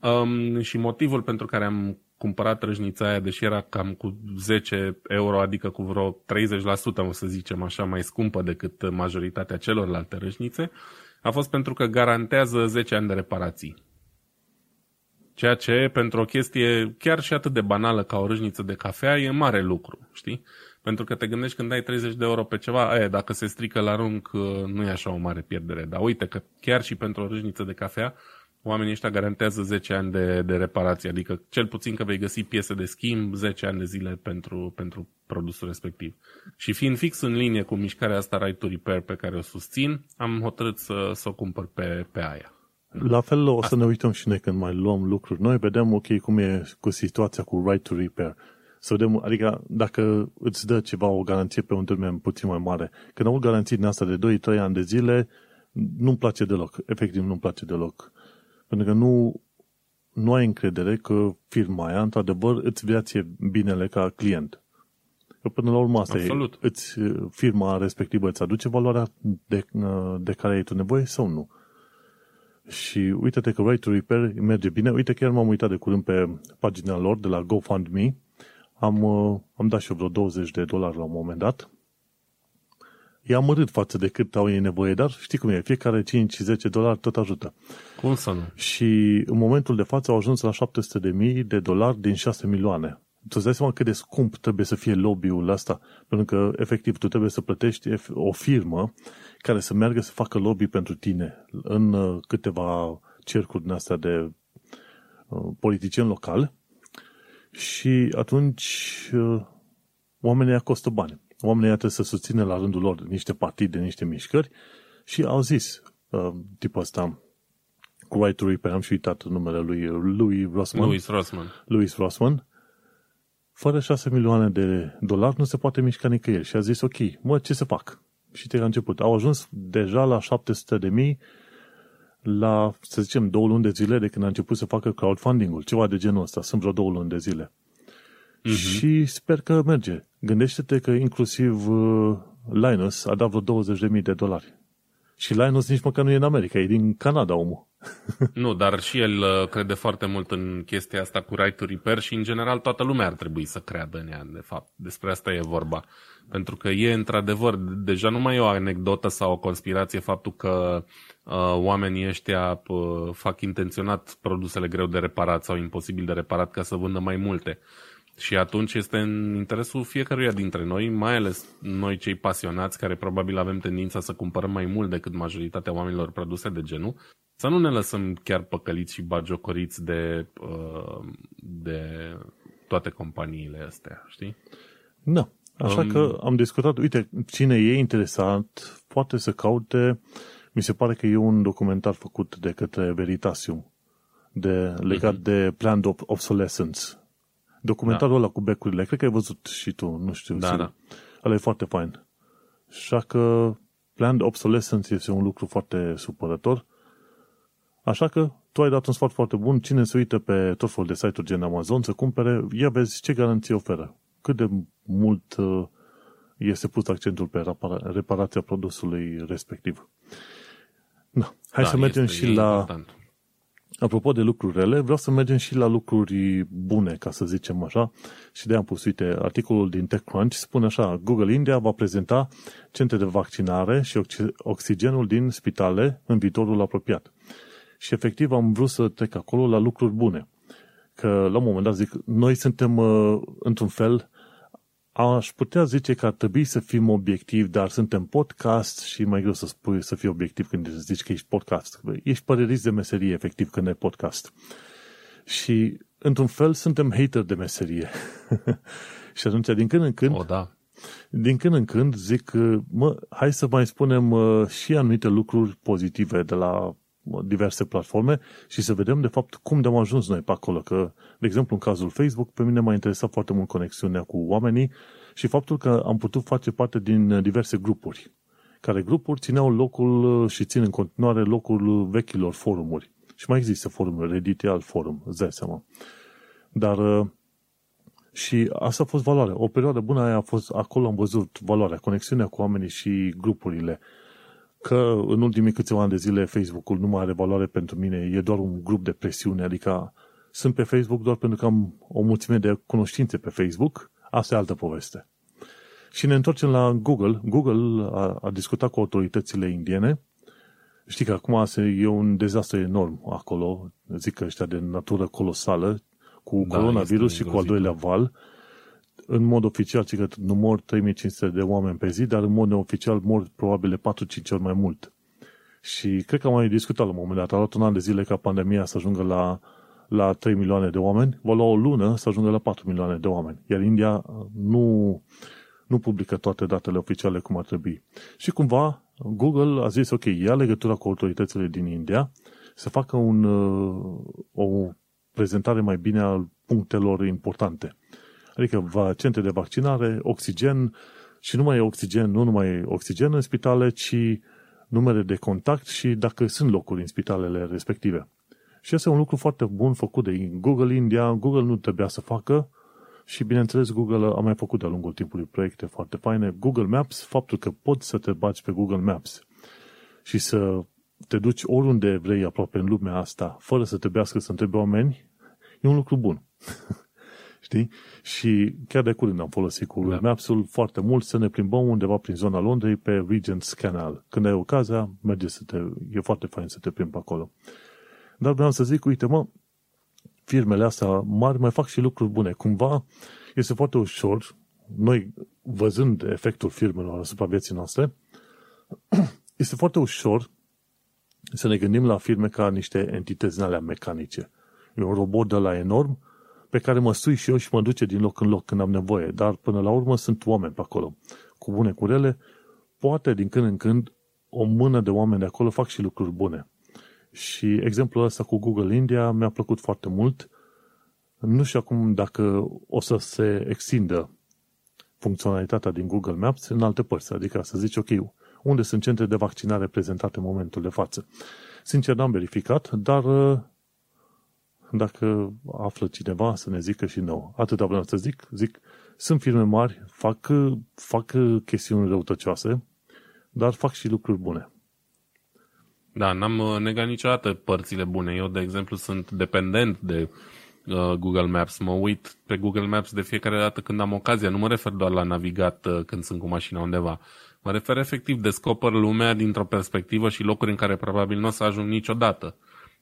B: Um, și motivul pentru care am cumpărat răjnița aia, deși era cam cu 10 euro, adică cu vreo 30%, o să zicem așa, mai scumpă decât majoritatea celorlalte răjnițe, a fost pentru că garantează 10 ani de reparații. Ceea ce, pentru o chestie chiar și atât de banală ca o râșniță de cafea, e mare lucru, știi? Pentru că te gândești când dai 30 de euro pe ceva, aia, dacă se strică la rung, nu e așa o mare pierdere. Dar uite că chiar și pentru o râșniță de cafea, oamenii ăștia garantează 10 ani de, de reparație, adică cel puțin că vei găsi piese de schimb 10 ani de zile pentru, pentru produsul respectiv. Și fiind fix în linie cu mișcarea asta Right to Repair pe care o susțin, am hotărât să, să o cumpăr pe, pe aia.
A: La fel o să ne uităm și noi când mai luăm lucruri. Noi vedem, ok, cum e cu situația cu Right to Repair. Să vedem, adică dacă îți dă ceva o garanție pe un termen puțin mai mare. Când au garanții din asta de 2-3 ani de zile, nu-mi place deloc. Efectiv, nu-mi place deloc. Pentru că nu, nu ai încredere că firma aia, într-adevăr, îți vrea ție binele ca client. Că până la urmă asta Absolut. e, îți, firma respectivă îți aduce valoarea de, de care ai tu nevoie sau nu. Și uite-te că Right to Repair merge bine. Uite, chiar m-am uitat de curând pe pagina lor de la GoFundMe. Am, am dat și eu vreo 20 de dolari la un moment dat e amărât față de cât au ei nevoie, dar știi cum e, fiecare 5-10 dolari tot ajută.
B: Cum să nu?
A: Și în momentul de față au ajuns la 700 de mii de dolari din 6 milioane. Tu îți dai seama cât de scump trebuie să fie lobby-ul ăsta, pentru că, efectiv, tu trebuie să plătești o firmă care să meargă să facă lobby pentru tine în uh, câteva cercuri din astea de uh, politicieni locali și atunci uh, oamenii costă bani oamenii trebuie să susțină la rândul lor niște partide, niște mișcări și au zis uh, tipul ăsta cu Right to Repair, am și uitat numele lui Louis Rossman.
B: Louis Rossman.
A: Louis Rossman. fără 6 milioane de dolari nu se poate mișca nicăieri. Și a zis, ok, mă, ce să fac? Și te a început. Au ajuns deja la 700 de mii la, să zicem, două luni de zile de când a început să facă crowdfunding-ul, ceva de genul ăsta. Sunt vreo două luni de zile. Uh-huh. Și sper că merge. Gândește-te că inclusiv uh, Linus a dat vreo 20.000 de dolari. Și Linus nici măcar nu e în America, e din Canada omul.
B: nu, dar și el uh, crede foarte mult în chestia asta cu right to repair și în general toată lumea ar trebui să creadă în ea, de fapt. Despre asta e vorba. Pentru că e într-adevăr, deja nu mai e o anecdotă sau o conspirație faptul că uh, oamenii ăștia uh, fac intenționat produsele greu de reparat sau imposibil de reparat ca să vândă mai multe. Și atunci este în interesul fiecăruia dintre noi, mai ales noi cei pasionați care probabil avem tendința să cumpărăm mai mult decât majoritatea oamenilor produse de genul, să nu ne lăsăm chiar păcăliți și bagiocoriți de, uh, de toate companiile astea, știi?
A: Da. Așa um, că am discutat, uite, cine e interesat poate să caute, mi se pare că e un documentar făcut de către Veritasium, de, legat uh-huh. de planned obsolescence. Documentarul da. ăla cu becurile, cred că ai văzut și tu, nu știu.
B: Da, da.
A: Ăla e foarte fain. Așa că planned obsolescence este un lucru foarte supărător. Așa că tu ai dat un sfat foarte bun. Cine se uită pe tot felul de site-uri gen Amazon să cumpere, ia vezi ce garanție oferă. Cât de mult uh, este pus accentul pe reparația produsului respectiv. Da. Hai da, să mergem și la... Important. Apropo de lucruri rele, vreau să mergem și la lucruri bune, ca să zicem așa. Și de am pus, uite, articolul din TechCrunch spune așa, Google India va prezenta centre de vaccinare și oxigenul din spitale în viitorul apropiat. Și efectiv am vrut să trec acolo la lucruri bune. Că la un moment dat zic, noi suntem uh, într-un fel aș putea zice că ar trebui să fim obiectivi, dar suntem podcast și mai greu să spui să fii obiectiv când zici că ești podcast. Ești părerist de meserie, efectiv, când e podcast. Și, într-un fel, suntem hater de meserie. și atunci, din când în când,
B: o, da.
A: din când în când zic, mă, hai să mai spunem uh, și anumite lucruri pozitive de la diverse platforme și să vedem de fapt cum de-am ajuns noi pe acolo. Că, de exemplu, în cazul Facebook, pe mine m-a interesat foarte mult conexiunea cu oamenii și faptul că am putut face parte din diverse grupuri, care grupuri țineau locul și țin în continuare locul vechilor forumuri. Și mai există forumuri, Reddit e alt forum, îți dai seama. Dar și asta a fost valoare. O perioadă bună aia a fost, acolo am văzut valoarea, conexiunea cu oamenii și grupurile că în ultimii câțiva ani de zile Facebook-ul nu mai are valoare pentru mine, e doar un grup de presiune, adică sunt pe Facebook doar pentru că am o mulțime de cunoștințe pe Facebook, asta e altă poveste. Și ne întoarcem la Google. Google a, a discutat cu autoritățile indiene. Știi că acum e un dezastru enorm acolo, zic că ăștia de natură colosală, cu da, coronavirus și cu al doilea val în mod oficial, că nu mor 3500 de oameni pe zi, dar în mod neoficial mor probabil 4-5 ori mai mult. Și cred că am mai discutat la un moment dat, a luat un an de zile ca pandemia să ajungă la, la 3 milioane de oameni, va lua o lună să ajungă la 4 milioane de oameni. Iar India nu, nu publică toate datele oficiale cum ar trebui. Și cumva Google a zis, ok, ia legătura cu autoritățile din India să facă un, o prezentare mai bine al punctelor importante. Adică va, centre de vaccinare, oxigen și nu mai e oxigen, nu numai e oxigen în spitale, ci numere de contact și dacă sunt locuri în spitalele respective. Și este un lucru foarte bun făcut de Google India. Google nu trebuia să facă și, bineînțeles, Google a mai făcut de-a lungul timpului proiecte foarte faine. Google Maps, faptul că poți să te baci pe Google Maps și să te duci oriunde vrei aproape în lumea asta, fără să trebuiască să întrebi oameni, e un lucru bun. Știi? Și chiar de curând am folosit cu da. Maps-ul foarte mult să ne plimbăm undeva prin zona Londrei pe Regent's Canal. Când ai ocazia, merge să te... E foarte fain să te plimbi acolo. Dar vreau să zic, uite mă, firmele astea mari mai fac și lucruri bune. Cumva este foarte ușor, noi văzând efectul firmelor asupra vieții noastre, este foarte ușor să ne gândim la firme ca niște entități alea mecanice. E un robot de la enorm pe care mă sui și eu și mă duce din loc în loc când am nevoie. Dar până la urmă sunt oameni pe acolo. Cu bune, cu rele, poate din când în când o mână de oameni de acolo fac și lucruri bune. Și exemplul ăsta cu Google India mi-a plăcut foarte mult. Nu știu acum dacă o să se extindă funcționalitatea din Google Maps în alte părți. Adică să zici, ok, unde sunt centre de vaccinare prezentate în momentul de față. Sincer, n-am verificat, dar uh, dacă află cineva să ne zică și nou. Atâta vreau să zic, zic, sunt firme mari, fac, fac chestiuni răutăcioase, dar fac și lucruri bune.
B: Da, n-am uh, negat niciodată părțile bune. Eu, de exemplu, sunt dependent de uh, Google Maps. Mă uit pe Google Maps de fiecare dată când am ocazia. Nu mă refer doar la navigat uh, când sunt cu mașina undeva. Mă refer efectiv, descoper lumea dintr-o perspectivă și locuri în care probabil nu o să ajung niciodată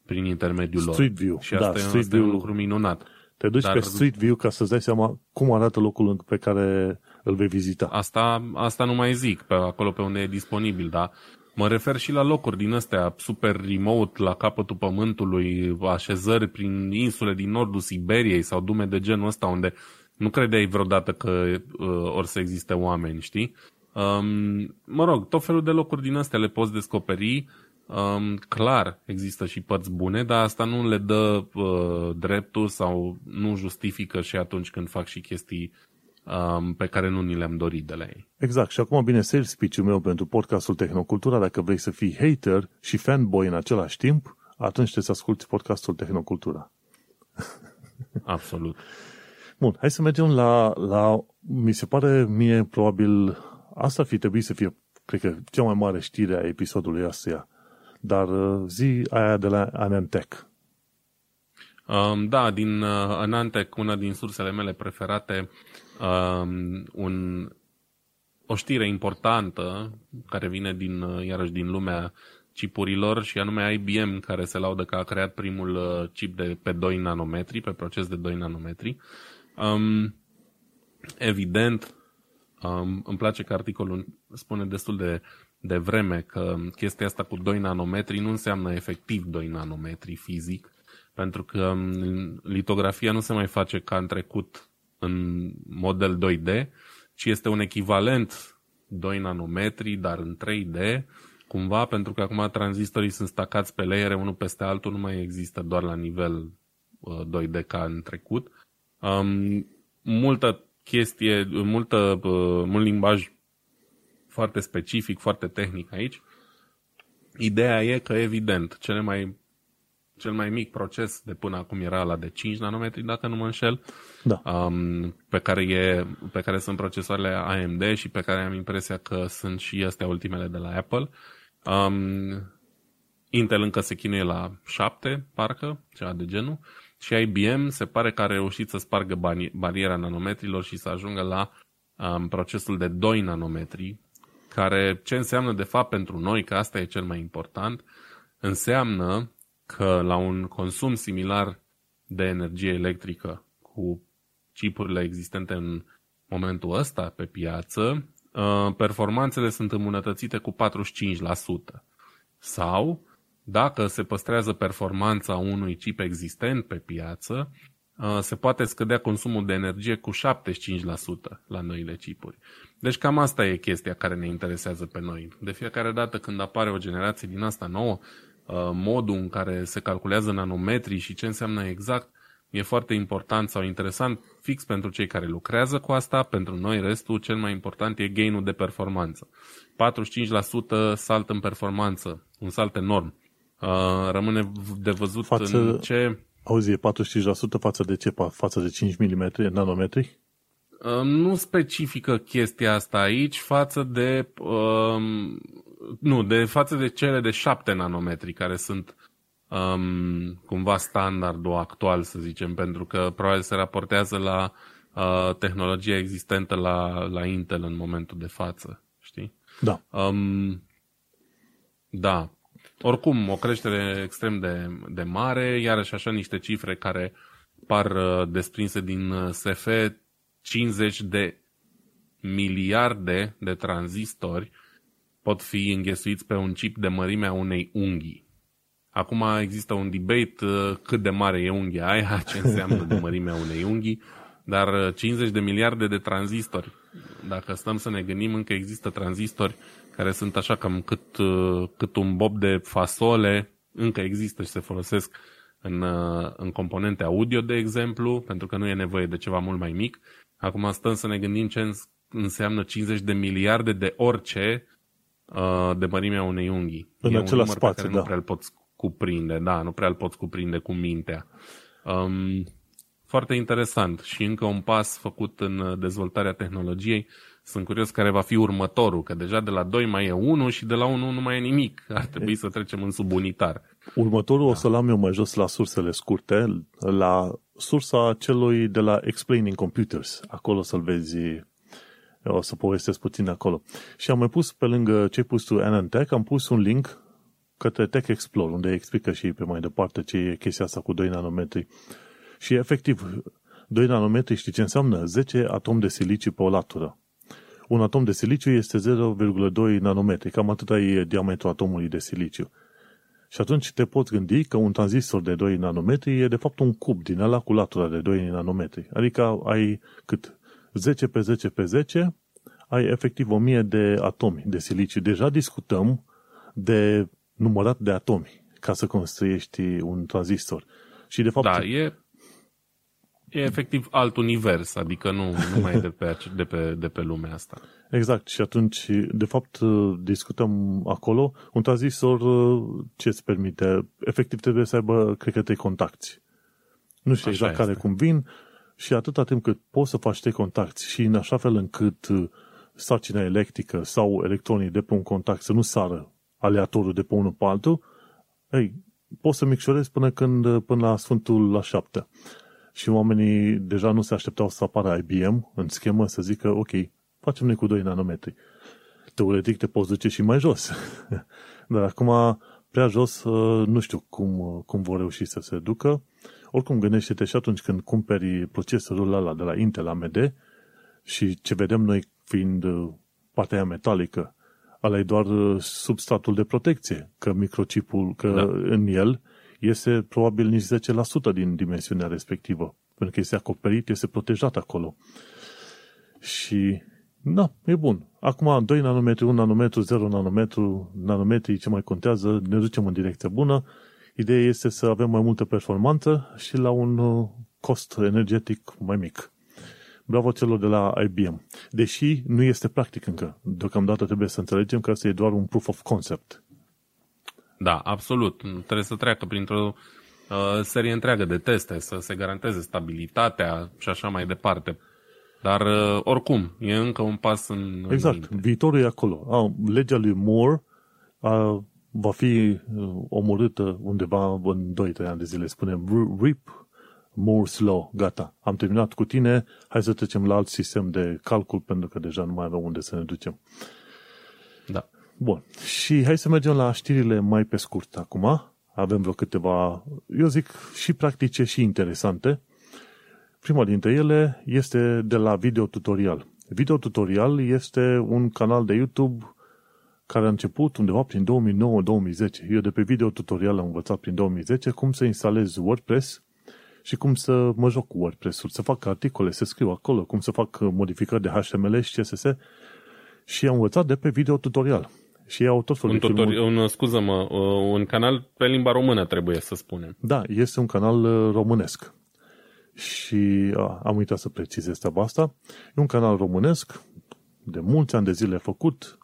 B: prin intermediul lor.
A: Street View.
B: Și asta, da, e, street asta view. e un lucru minunat.
A: Te duci Dar... pe Street View ca să-ți dai seama cum arată locul pe care îl vei vizita.
B: Asta, asta nu mai zic, pe acolo pe unde e disponibil, da? Mă refer și la locuri din astea super remote, la capătul pământului, așezări prin insule din nordul Siberiei sau dume de genul ăsta unde nu credeai vreodată că uh, or să existe oameni, știi? Um, mă rog, tot felul de locuri din astea le poți descoperi. Um, clar, există și părți bune, dar asta nu le dă uh, dreptul sau nu justifică și atunci când fac și chestii um, pe care nu ni le-am dorit de la ei.
A: Exact. Și acum, bine, sales speech-ul meu pentru podcastul Tehnocultura, dacă vrei să fii hater și fanboy în același timp, atunci trebuie să asculti podcastul Tehnocultura.
B: Absolut.
A: Bun, hai să mergem la, la, mi se pare mie probabil, asta ar fi trebuit să fie, cred că, cea mai mare știre a episodului ăsta, dar uh, zi aia de la Anantech.
B: Um, da, din uh, Anantec, una din sursele mele preferate, um, un, o știre importantă care vine din, uh, iarăși din lumea chipurilor și anume IBM care se laudă că a creat primul uh, chip de pe 2 nanometri, pe proces de 2 nanometri. Um, evident, um, îmi place că articolul spune destul de, de vreme că chestia asta cu 2 nanometri nu înseamnă efectiv 2 nanometri fizic, pentru că um, litografia nu se mai face ca în trecut în model 2D, ci este un echivalent 2 nanometri, dar în 3D, cumva, pentru că acum tranzistorii sunt stacați pe layere unul peste altul, nu mai există doar la nivel 2D uh, ca în trecut. Um, multă chestie, multă, uh, mult limbaj foarte specific, foarte tehnic aici. Ideea e că, evident, cele mai cel mai mic proces de până acum era la de 5 nanometri, dacă nu mă înșel,
A: da.
B: um, pe, care e, pe care sunt procesoarele AMD și pe care am impresia că sunt și astea ultimele de la Apple. Um, Intel încă se chinuie la 7, parcă, ceva de genul, și IBM se pare că a reușit să spargă bariera nanometrilor și să ajungă la um, procesul de 2 nanometri, care ce înseamnă de fapt pentru noi, că asta e cel mai important, înseamnă că la un consum similar de energie electrică cu chipurile existente în momentul ăsta pe piață, uh, performanțele sunt îmbunătățite cu 45%. Sau, dacă se păstrează performanța unui chip existent pe piață, uh, se poate scădea consumul de energie cu 75% la noile chipuri. Deci cam asta e chestia care ne interesează pe noi. De fiecare dată când apare o generație din asta nouă, Uh, modul în care se calculează nanometrii și ce înseamnă exact, e foarte important sau interesant fix pentru cei care lucrează cu asta, pentru noi restul cel mai important e gainul de performanță. 45% salt în performanță, un salt enorm. Uh, rămâne de văzut față, în ce...
A: Auzi, e 45% față de ce? Față de 5 mm, nanometri?
B: Uh, nu specifică chestia asta aici față de uh, nu, de față de cele de 7 nanometri, care sunt um, cumva standardul actual, să zicem, pentru că probabil se raportează la uh, tehnologia existentă la, la Intel în momentul de față, știi?
A: Da.
B: Um, da. Oricum, o creștere extrem de, de mare, iarăși așa niște cifre care par uh, desprinse din uh, SF, 50 de miliarde de tranzistori pot fi înghesuiți pe un chip de mărimea unei unghii. Acum există un debate uh, cât de mare e unghia aia, ce înseamnă de mărimea unei unghii, dar 50 uh, de miliarde de tranzistori. Dacă stăm să ne gândim, încă există tranzistori care sunt așa cam cât, uh, cât un bob de fasole, încă există și se folosesc în, uh, în componente audio, de exemplu, pentru că nu e nevoie de ceva mult mai mic. Acum stăm să ne gândim ce înseamnă 50 de miliarde de orice uh, de mărimea unei unghii.
A: În
B: e
A: același spațiu,
B: da. Nu prea îl poți cuprinde, da, nu prea îl poți cuprinde cu mintea. Um, foarte interesant și încă un pas făcut în dezvoltarea tehnologiei. Sunt curios care va fi următorul, că deja de la 2 mai e 1 și de la 1 nu mai e nimic. Ar trebui să trecem în subunitar.
A: Următorul da. o să-l am eu mai jos la sursele scurte, la sursa celui de la Explaining Computers. Acolo să-l vezi, o să povestesc puțin acolo. Și am mai pus pe lângă ce ai pus tu Anantech, am pus un link către Tech Explore, unde explică și pe mai departe ce e chestia asta cu 2 nanometri. Și efectiv, 2 nanometri știi ce înseamnă? 10 atomi de siliciu pe o latură. Un atom de siliciu este 0,2 nanometri, cam atât e diametrul atomului de siliciu. Și atunci te poți gândi că un tranzistor de 2 nanometri e de fapt un cub din ăla cu latura de 2 nanometri. Adică ai cât 10 pe 10 pe 10, ai efectiv 1000 de atomi de siliciu. Deja discutăm de numărat de atomi ca să construiești un tranzistor. Și de fapt...
B: Da, e, e efectiv alt univers, adică nu, nu mai e de pe, de, pe, de pe lumea asta.
A: Exact, și atunci, de fapt, discutăm acolo, un tranzistor ce îți permite? Efectiv trebuie să aibă, cred că, trei contacti. Nu știu așa exact este. care cum vin și atâta timp cât poți să faci trei contacti și în așa fel încât sarcina electrică sau electronii de pe un contact să nu sară aleatoriu de pe unul pe altul, ei, poți să micșorezi până, când, până la Sfântul la șapte. Și oamenii deja nu se așteptau să apară IBM în schemă să zică, ok, facem noi cu 2 nanometri. Teoretic te poți duce și mai jos. Dar acum, prea jos, uh, nu știu cum, uh, cum vor reuși să se ducă. Oricum, gândește-te și atunci când cumperi procesorul ăla de la Intel AMD și ce vedem noi fiind uh, partea metalică, ăla e doar uh, substratul de protecție, că microchipul, că da. în el este probabil nici 10% din dimensiunea respectivă, pentru că este acoperit, este protejat acolo. Și, da, e bun. Acum 2 nanometri, 1 nanometru, 0 nanometru, nanometri, ce mai contează, ne ducem în direcția bună. Ideea este să avem mai multă performanță și la un uh, cost energetic mai mic. Bravo celor de la IBM. Deși nu este practic încă. Deocamdată trebuie să înțelegem că asta e doar un proof of concept.
B: Da, absolut. Trebuie să treacă printr-o uh, serie întreagă de teste, să se garanteze stabilitatea și așa mai departe. Dar, uh, oricum, e încă un pas în
A: Exact. Înainte. Viitorul e acolo. Ah, legea lui Moore uh, va fi uh, omorâtă undeva în 2-3 ani de zile. Spunem RIP Moore's Law, gata, am terminat cu tine, hai să trecem la alt sistem de calcul, pentru că deja nu mai avem unde să ne ducem.
B: Da.
A: Bun, și hai să mergem la știrile mai pe scurt acum. Avem vreo câteva, eu zic, și practice și interesante. Prima dintre ele este de la Video Tutorial. Video Tutorial este un canal de YouTube care a început undeva prin 2009-2010. Eu de pe Video Tutorial am învățat prin 2010 cum să instalez WordPress și cum să mă joc cu WordPress-ul, să fac articole, să scriu acolo, cum să fac modificări de HTML și CSS și am învățat de pe video tutorial. Și au tot felul
B: un, tutori- un, scuză-mă, un canal pe limba română trebuie să spunem.
A: Da, este un canal uh, românesc. Și a, am uitat să precizez treaba asta. E un canal românesc de mulți ani de zile făcut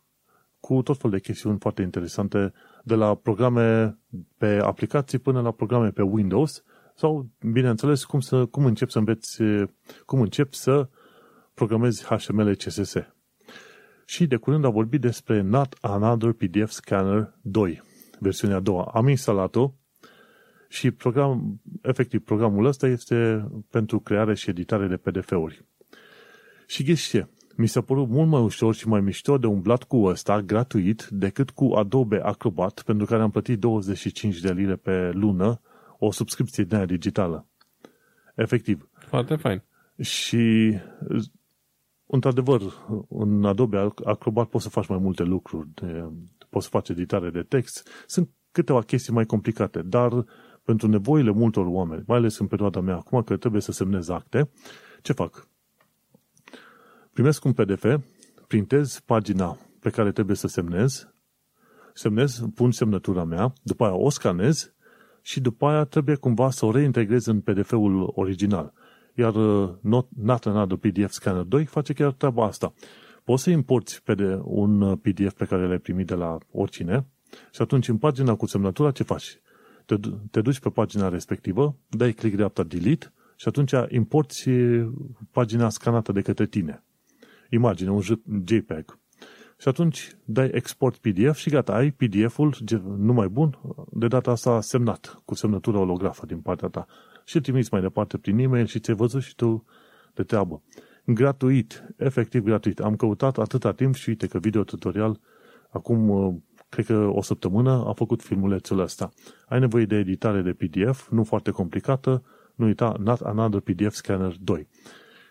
A: cu tot felul de chestiuni foarte interesante de la programe pe aplicații până la programe pe Windows sau, bineînțeles, cum, să, cum încep să înveți, cum încep să programezi HTML, CSS. Și de curând a vorbit despre Not Another PDF Scanner 2, versiunea a doua. Am instalat-o și program, efectiv programul ăsta este pentru creare și editare de PDF-uri. Și ghiși ce? Mi s-a părut mult mai ușor și mai mișto de umblat cu ăsta gratuit decât cu Adobe Acrobat, pentru care am plătit 25 de lire pe lună o subscripție de aia digitală. Efectiv.
B: Foarte fain.
A: Și într-adevăr, în Adobe Acrobat poți să faci mai multe lucruri. De, poți să faci editare de text. Sunt câteva chestii mai complicate, dar pentru nevoile multor oameni, mai ales în perioada mea acum, că trebuie să semnez acte, ce fac? Primesc un PDF, printez pagina pe care trebuie să semnez, semnez, pun semnătura mea, după aia o scanez și după aia trebuie cumva să o reintegrezi în PDF-ul original. Iar uh, Not, Not Another PDF Scanner 2 face chiar treaba asta. Poți să importi pe un PDF pe care l-ai primit de la oricine și atunci în pagina cu semnătura ce faci? Te, te duci pe pagina respectivă, dai click dreapta Delete și atunci importi pagina scanată de către tine. Imagine, un JPEG. Și atunci dai export PDF și gata, ai PDF-ul numai bun, de data asta semnat, cu semnătură holografă din partea ta. Și îl trimiți mai departe prin e-mail și ți-ai văzut și tu de treabă. Gratuit, efectiv gratuit. Am căutat atâta timp și uite că video tutorial acum cred că o săptămână a făcut filmulețul ăsta. Ai nevoie de editare de PDF, nu foarte complicată, nu uita, Not Another PDF Scanner 2.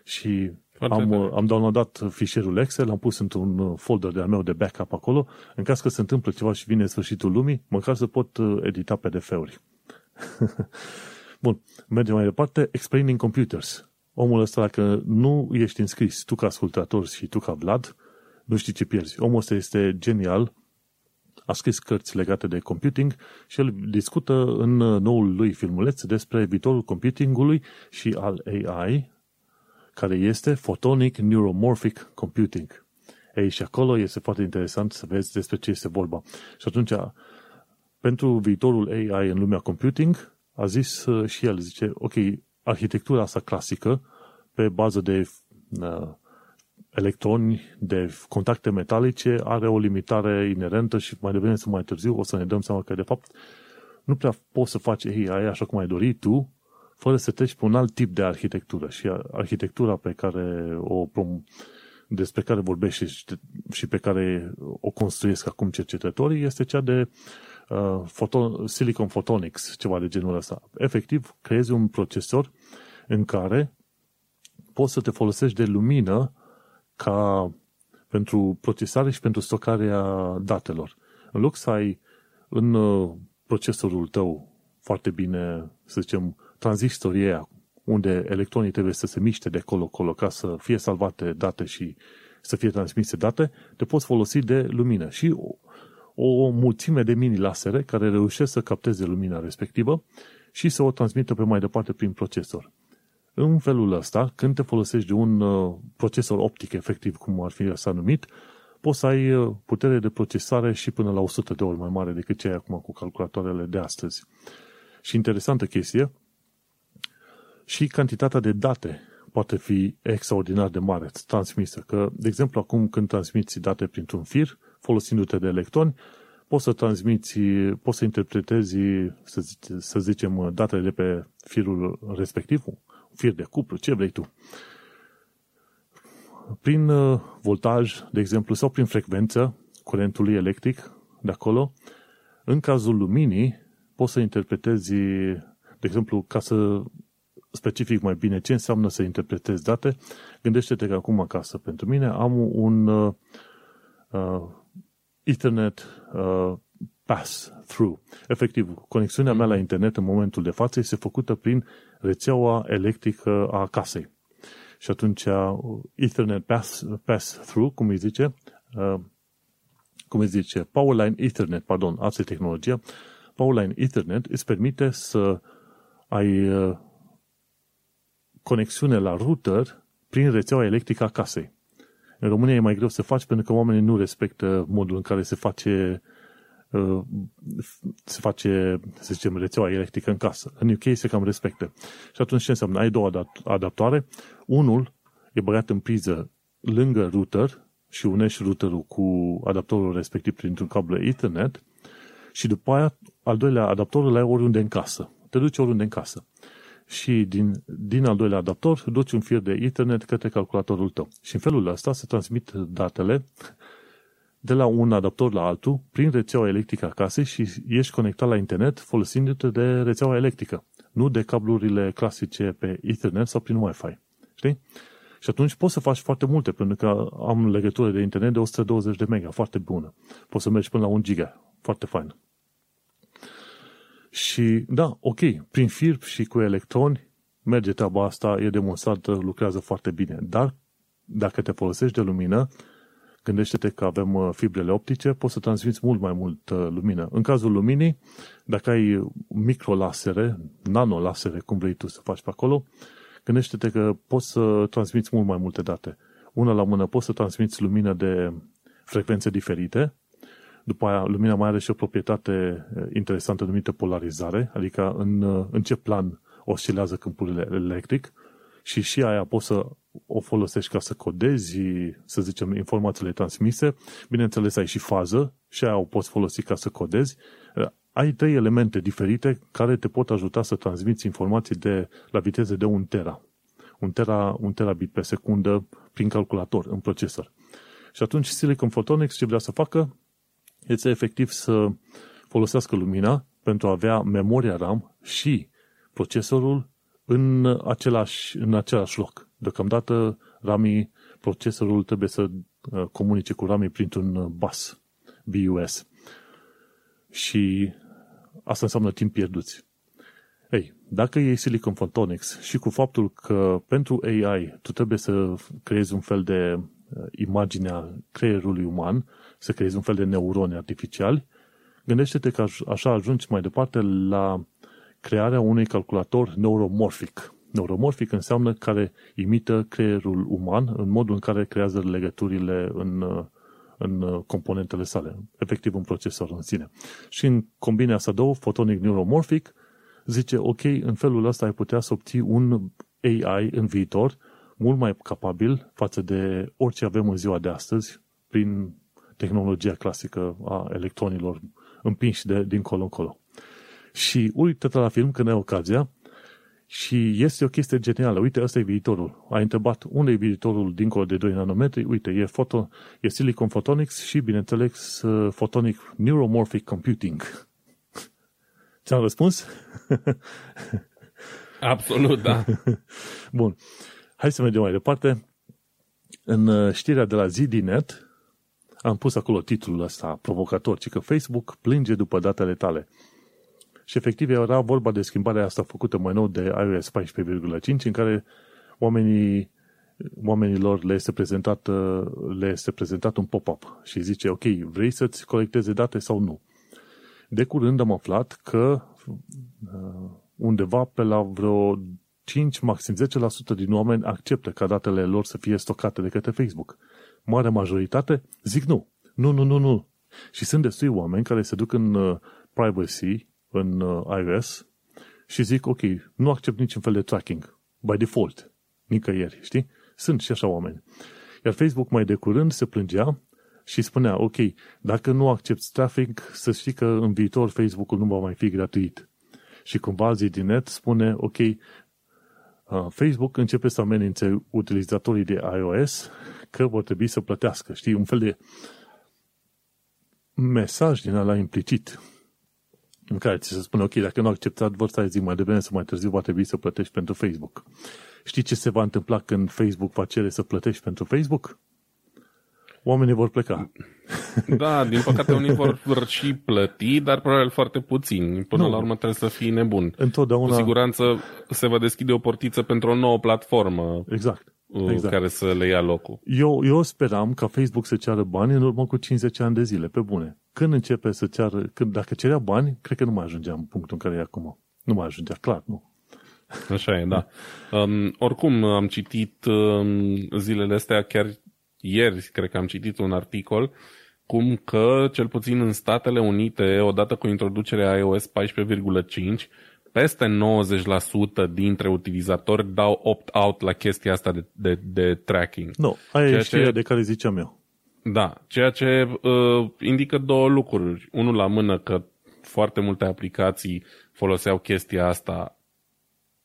A: Și am, am downloadat fișierul Excel, l-am pus într-un folder de-al meu de backup acolo, în caz că se întâmplă ceva și vine sfârșitul lumii, măcar să pot uh, edita PDF-uri. Bun, mergem mai departe. Explaining Computers. Omul ăsta, dacă nu ești înscris, tu ca ascultator și tu ca Vlad, nu știi ce pierzi. Omul ăsta este genial, a scris cărți legate de computing și el discută în noul lui filmuleț despre viitorul computingului și al AI, care este Photonic Neuromorphic Computing. Ei, și acolo este foarte interesant să vezi despre ce este vorba. Și atunci, pentru viitorul AI în lumea computing, a zis uh, și el, zice, ok, arhitectura asta clasică, pe bază de uh, electroni, de contacte metalice, are o limitare inerentă și mai devreme sau mai târziu o să ne dăm seama că, de fapt, nu prea poți să faci AI așa cum ai dori tu, fără să treci pe un alt tip de arhitectură. Și arhitectura pe care o despre care vorbește și pe care o construiesc acum cercetătorii este cea de uh, photon, Silicon Photonics, ceva de genul ăsta. Efectiv, creezi un procesor în care poți să te folosești de lumină ca pentru procesare și pentru stocarea datelor. În loc să ai în uh, procesorul tău foarte bine, să zicem, tranzistorii aia, unde electronii trebuie să se miște de colo-colo ca să fie salvate date și să fie transmise date, te poți folosi de lumină. Și o, o mulțime de mini-lasere care reușesc să capteze lumina respectivă și să o transmită pe mai departe prin procesor. În felul ăsta, când te folosești de un uh, procesor optic, efectiv, cum ar fi s-a numit, poți să ai uh, putere de procesare și până la 100 de ori mai mare decât ce ai acum cu calculatoarele de astăzi. Și interesantă chestie, și cantitatea de date poate fi extraordinar de mare transmisă. Că, de exemplu, acum când transmiți date printr-un fir, folosindu-te de electroni, poți să transmiți, poți să interpretezi, să, zice, să zicem, datele de pe firul respectiv, un fir de cuplu, ce vrei tu. Prin uh, voltaj, de exemplu, sau prin frecvență curentului electric de acolo, în cazul luminii, poți să interpretezi, de exemplu, ca să specific mai bine ce înseamnă să interpretezi date, gândește-te că acum acasă pentru mine am un uh, uh, Ethernet uh, pass-through. Efectiv, conexiunea mea la internet în momentul de față este făcută prin rețeaua electrică a casei. Și atunci uh, Ethernet pass, pass-through, cum îi zice, uh, cum îi zice, Powerline Ethernet, pardon, asta e tehnologia, Powerline Ethernet îți permite să ai uh, conexiune la router prin rețeaua electrică a casei. În România e mai greu să faci pentru că oamenii nu respectă modul în care se face uh, se face, să zicem, rețeaua electrică în casă. În UK se cam respectă. Și atunci ce înseamnă? Ai două adaptoare. Unul e băgat în priză lângă router și unești routerul cu adaptorul respectiv printr-un cablu Ethernet și după aia al doilea adaptor îl ai oriunde în casă. Te duci oriunde în casă și din, din al doilea adaptor duci un fir de Ethernet către calculatorul tău. Și în felul ăsta se transmit datele de la un adaptor la altul prin rețeaua electrică a casei și ești conectat la internet folosindu-te de rețeaua electrică, nu de cablurile clasice pe Ethernet sau prin Wi-Fi. Știi? Și atunci poți să faci foarte multe, pentru că am legătură de internet de 120 de mega, foarte bună. Poți să mergi până la 1 giga, foarte fain. Și da, ok, prin fir și cu electroni merge treaba asta, e demonstrată, lucrează foarte bine. Dar dacă te folosești de lumină, Gândește-te că avem uh, fibrele optice, poți să transmiți mult mai mult uh, lumină. În cazul luminii, dacă ai microlasere, nanolasere, cum vrei tu să faci pe acolo, gândește-te că poți să transmiți mult mai multe date. Una la mână poți să transmiți lumină de frecvențe diferite, după aia lumina mai are și o proprietate uh, interesantă numită polarizare, adică în, în ce plan oscilează câmpurile electric și și aia poți să o folosești ca să codezi, să zicem, informațiile transmise. Bineînțeles, ai și fază și aia o poți folosi ca să codezi. Ai trei elemente diferite care te pot ajuta să transmiți informații de, la viteze de un tera. Un, tera, un terabit pe secundă prin calculator, în procesor. Și atunci Silicon Photonics ce vrea să facă este efectiv să folosească lumina pentru a avea memoria RAM și procesorul în același, în același loc. Deocamdată RAMI, procesorul trebuie să uh, comunice cu RAMI printr-un uh, bus, BUS. Și asta înseamnă timp pierduți. Ei, dacă e Silicon Photonics și cu faptul că pentru AI tu trebuie să creezi un fel de uh, imagine a creierului uman, să creezi un fel de neuroni artificiali, gândește-te că așa ajungi mai departe la crearea unui calculator neuromorfic. Neuromorfic înseamnă care imită creierul uman în modul în care creează legăturile în, în componentele sale, efectiv în procesor în sine. Și în combinea asta două, photonic neuromorphic, zice, ok, în felul ăsta ai putea să obții un AI în viitor mult mai capabil față de orice avem în ziua de astăzi prin tehnologia clasică a electronilor împinși de dincolo încolo. Și uite-te la film când ai ocazia și este o chestie genială. Uite, ăsta e viitorul. Ai întrebat unde e viitorul dincolo de 2 nanometri. Uite, e, foto, e Silicon Photonics și, bineînțeles, uh, Photonic Neuromorphic Computing. Ți-am răspuns?
B: Absolut, da.
A: Bun. Hai să mergem mai departe. În uh, știrea de la ZDNet am pus acolo titlul ăsta provocator, ci că Facebook plânge după datele tale. Și efectiv era vorba de schimbarea asta făcută mai nou de iOS 14.5 în care oamenii oamenilor le este prezentat, le este prezentat un pop-up și zice, ok, vrei să-ți colecteze date sau nu? De curând am aflat că uh, undeva pe la vreo 5, maxim 10% din oameni acceptă ca datele lor să fie stocate de către Facebook. Mare majoritate zic nu. Nu, nu, nu, nu. Și sunt destui oameni care se duc în uh, privacy în uh, iOS și zic, ok, nu accept niciun fel de tracking, by default, nicăieri, știi? Sunt și așa oameni. Iar Facebook mai de curând se plângea și spunea, ok, dacă nu accepti traffic, să știi că în viitor Facebook-ul nu va mai fi gratuit. Și cumva net spune, ok, uh, Facebook începe să amenințe utilizatorii de iOS că vor trebui să plătească. Știi, un fel de mesaj din ala implicit în care ți se spune, ok, dacă nu acceptat, vor să zi mai devreme sau mai târziu va trebui să plătești pentru Facebook. Știi ce se va întâmpla când Facebook va cere să plătești pentru Facebook? Oamenii vor pleca.
B: Da, din păcate unii vor și plăti, dar probabil foarte puțin. Până nu. la urmă trebuie să fii nebun.
A: Întotdeauna...
B: Cu siguranță se va deschide o portiță pentru o nouă platformă.
A: Exact.
B: Uh, exact. care să le ia locul.
A: Eu, eu speram ca Facebook să ceară bani în urmă cu 50 ani de zile, pe bune. Când începe să ceară, când, dacă cerea bani, cred că nu mai ajungea în punctul în care e acum. Nu mai ajungea, clar, nu.
B: Așa e, da. Um, oricum, am citit um, zilele astea, chiar ieri, cred că am citit un articol, cum că, cel puțin în Statele Unite, odată cu introducerea iOS 14,5, peste 90% dintre utilizatori dau opt-out la chestia asta de, de, de tracking.
A: Nu, aia ceea e știrea ce, de care ziceam eu.
B: Da, ceea ce uh, indică două lucruri. Unul la mână că foarte multe aplicații foloseau chestia asta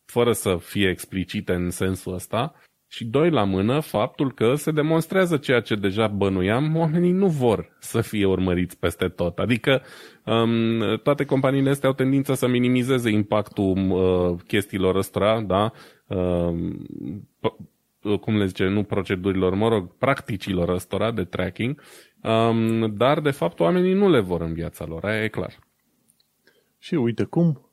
B: fără să fie explicite în sensul ăsta și doi la mână, faptul că se demonstrează ceea ce deja bănuiam, oamenii nu vor să fie urmăriți peste tot. Adică um, toate companiile astea au tendința să minimizeze impactul uh, chestiilor ăstora, da? Um, cum le zice, nu procedurilor, mă rog, practicilor ăstora de tracking, um, dar de fapt oamenii nu le vor în viața lor, aia e clar.
A: Și uite cum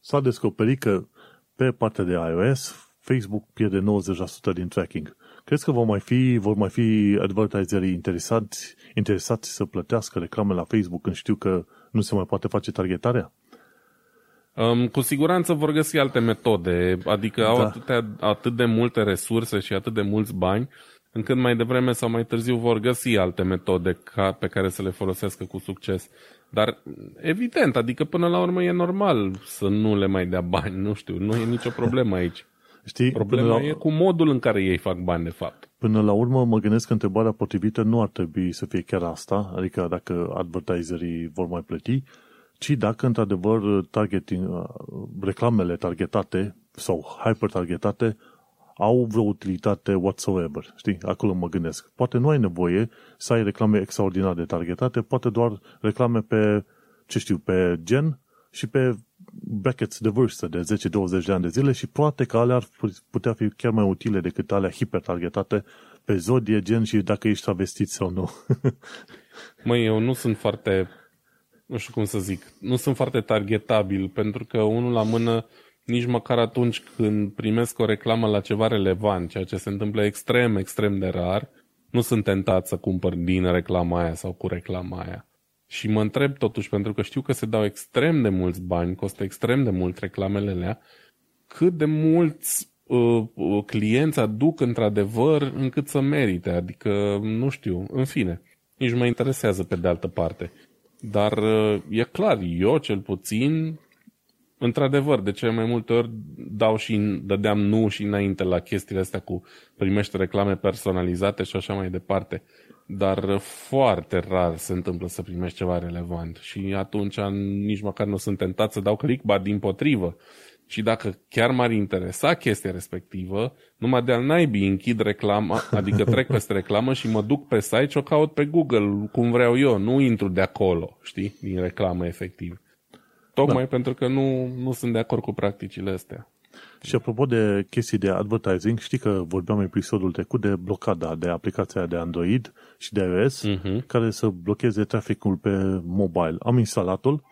A: s-a descoperit că pe partea de iOS Facebook pierde 90% din tracking. Crezi că vor mai fi, vor mai fi advertiserii interesați, interesați să plătească reclame la Facebook când știu că nu se mai poate face targetarea?
B: Um, cu siguranță vor găsi alte metode, adică da. au atâtea, atât de multe resurse și atât de mulți bani, încât mai devreme sau mai târziu vor găsi alte metode ca, pe care să le folosească cu succes. Dar, evident, adică până la urmă e normal să nu le mai dea bani, nu știu, nu e nicio problemă aici. Știi, Problema la... e cu modul în care ei fac bani, de fapt.
A: Până la urmă, mă gândesc că întrebarea potrivită nu ar trebui să fie chiar asta, adică dacă advertiserii vor mai plăti, ci dacă, într-adevăr, targeting, uh, reclamele targetate sau hyper-targetate au vreo utilitate whatsoever. Știi? Acolo mă gândesc. Poate nu ai nevoie să ai reclame extraordinar de targetate, poate doar reclame pe, ce știu, pe gen și pe brackets de vârstă de 10-20 de ani de zile și poate că alea ar putea fi chiar mai utile decât alea hiper-targetate pe zodie, gen și dacă ești travestit sau nu.
B: Măi, eu nu sunt foarte, nu știu cum să zic, nu sunt foarte targetabil, pentru că unul la mână, nici măcar atunci când primesc o reclamă la ceva relevant, ceea ce se întâmplă extrem, extrem de rar, nu sunt tentat să cumpăr din reclama aia sau cu reclama aia. Și mă întreb totuși, pentru că știu că se dau extrem de mulți bani, costă extrem de mult reclamele alea, cât de mulți uh, uh, clienți aduc într-adevăr încât să merite. Adică, nu știu, în fine, nici mă interesează pe de altă parte. Dar uh, e clar, eu cel puțin, într-adevăr, de cele mai multe ori dau și dădeam nu și înainte la chestiile astea cu primește reclame personalizate și așa mai departe dar foarte rar se întâmplă să primești ceva relevant și atunci nici măcar nu sunt tentat să dau click, ba din potrivă. Și dacă chiar m-ar interesa chestia respectivă, numai de-al naibii închid reclama, adică trec peste reclamă și mă duc pe site și o caut pe Google cum vreau eu, nu intru de acolo, știi, din reclamă efectiv. Tocmai da. pentru că nu, nu sunt de acord cu practicile astea.
A: Și apropo de chestii de advertising, știi că vorbeam în episodul trecut de blocada de aplicația de Android și de iOS uh-huh. care să blocheze traficul pe mobile. Am instalat-ul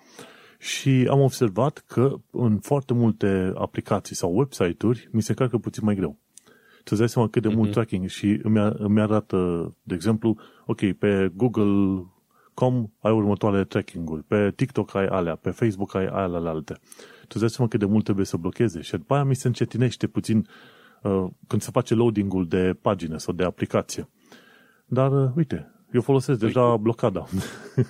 A: și am observat că în foarte multe aplicații sau website-uri mi se încarcă puțin mai greu. Tu îți dai seama cât de uh-huh. mult mhm. tracking și îmi, îmi arată, de exemplu, ok, pe Google.com ai următoarele tracking-uri, pe TikTok ai alea, pe Facebook ai alea alte tu îți dai seama cât de mult trebuie să blocheze și după aia mi se încetinește puțin uh, când se face loading-ul de pagină sau de aplicație. Dar, uh, uite, eu folosesc deja uite. blocada.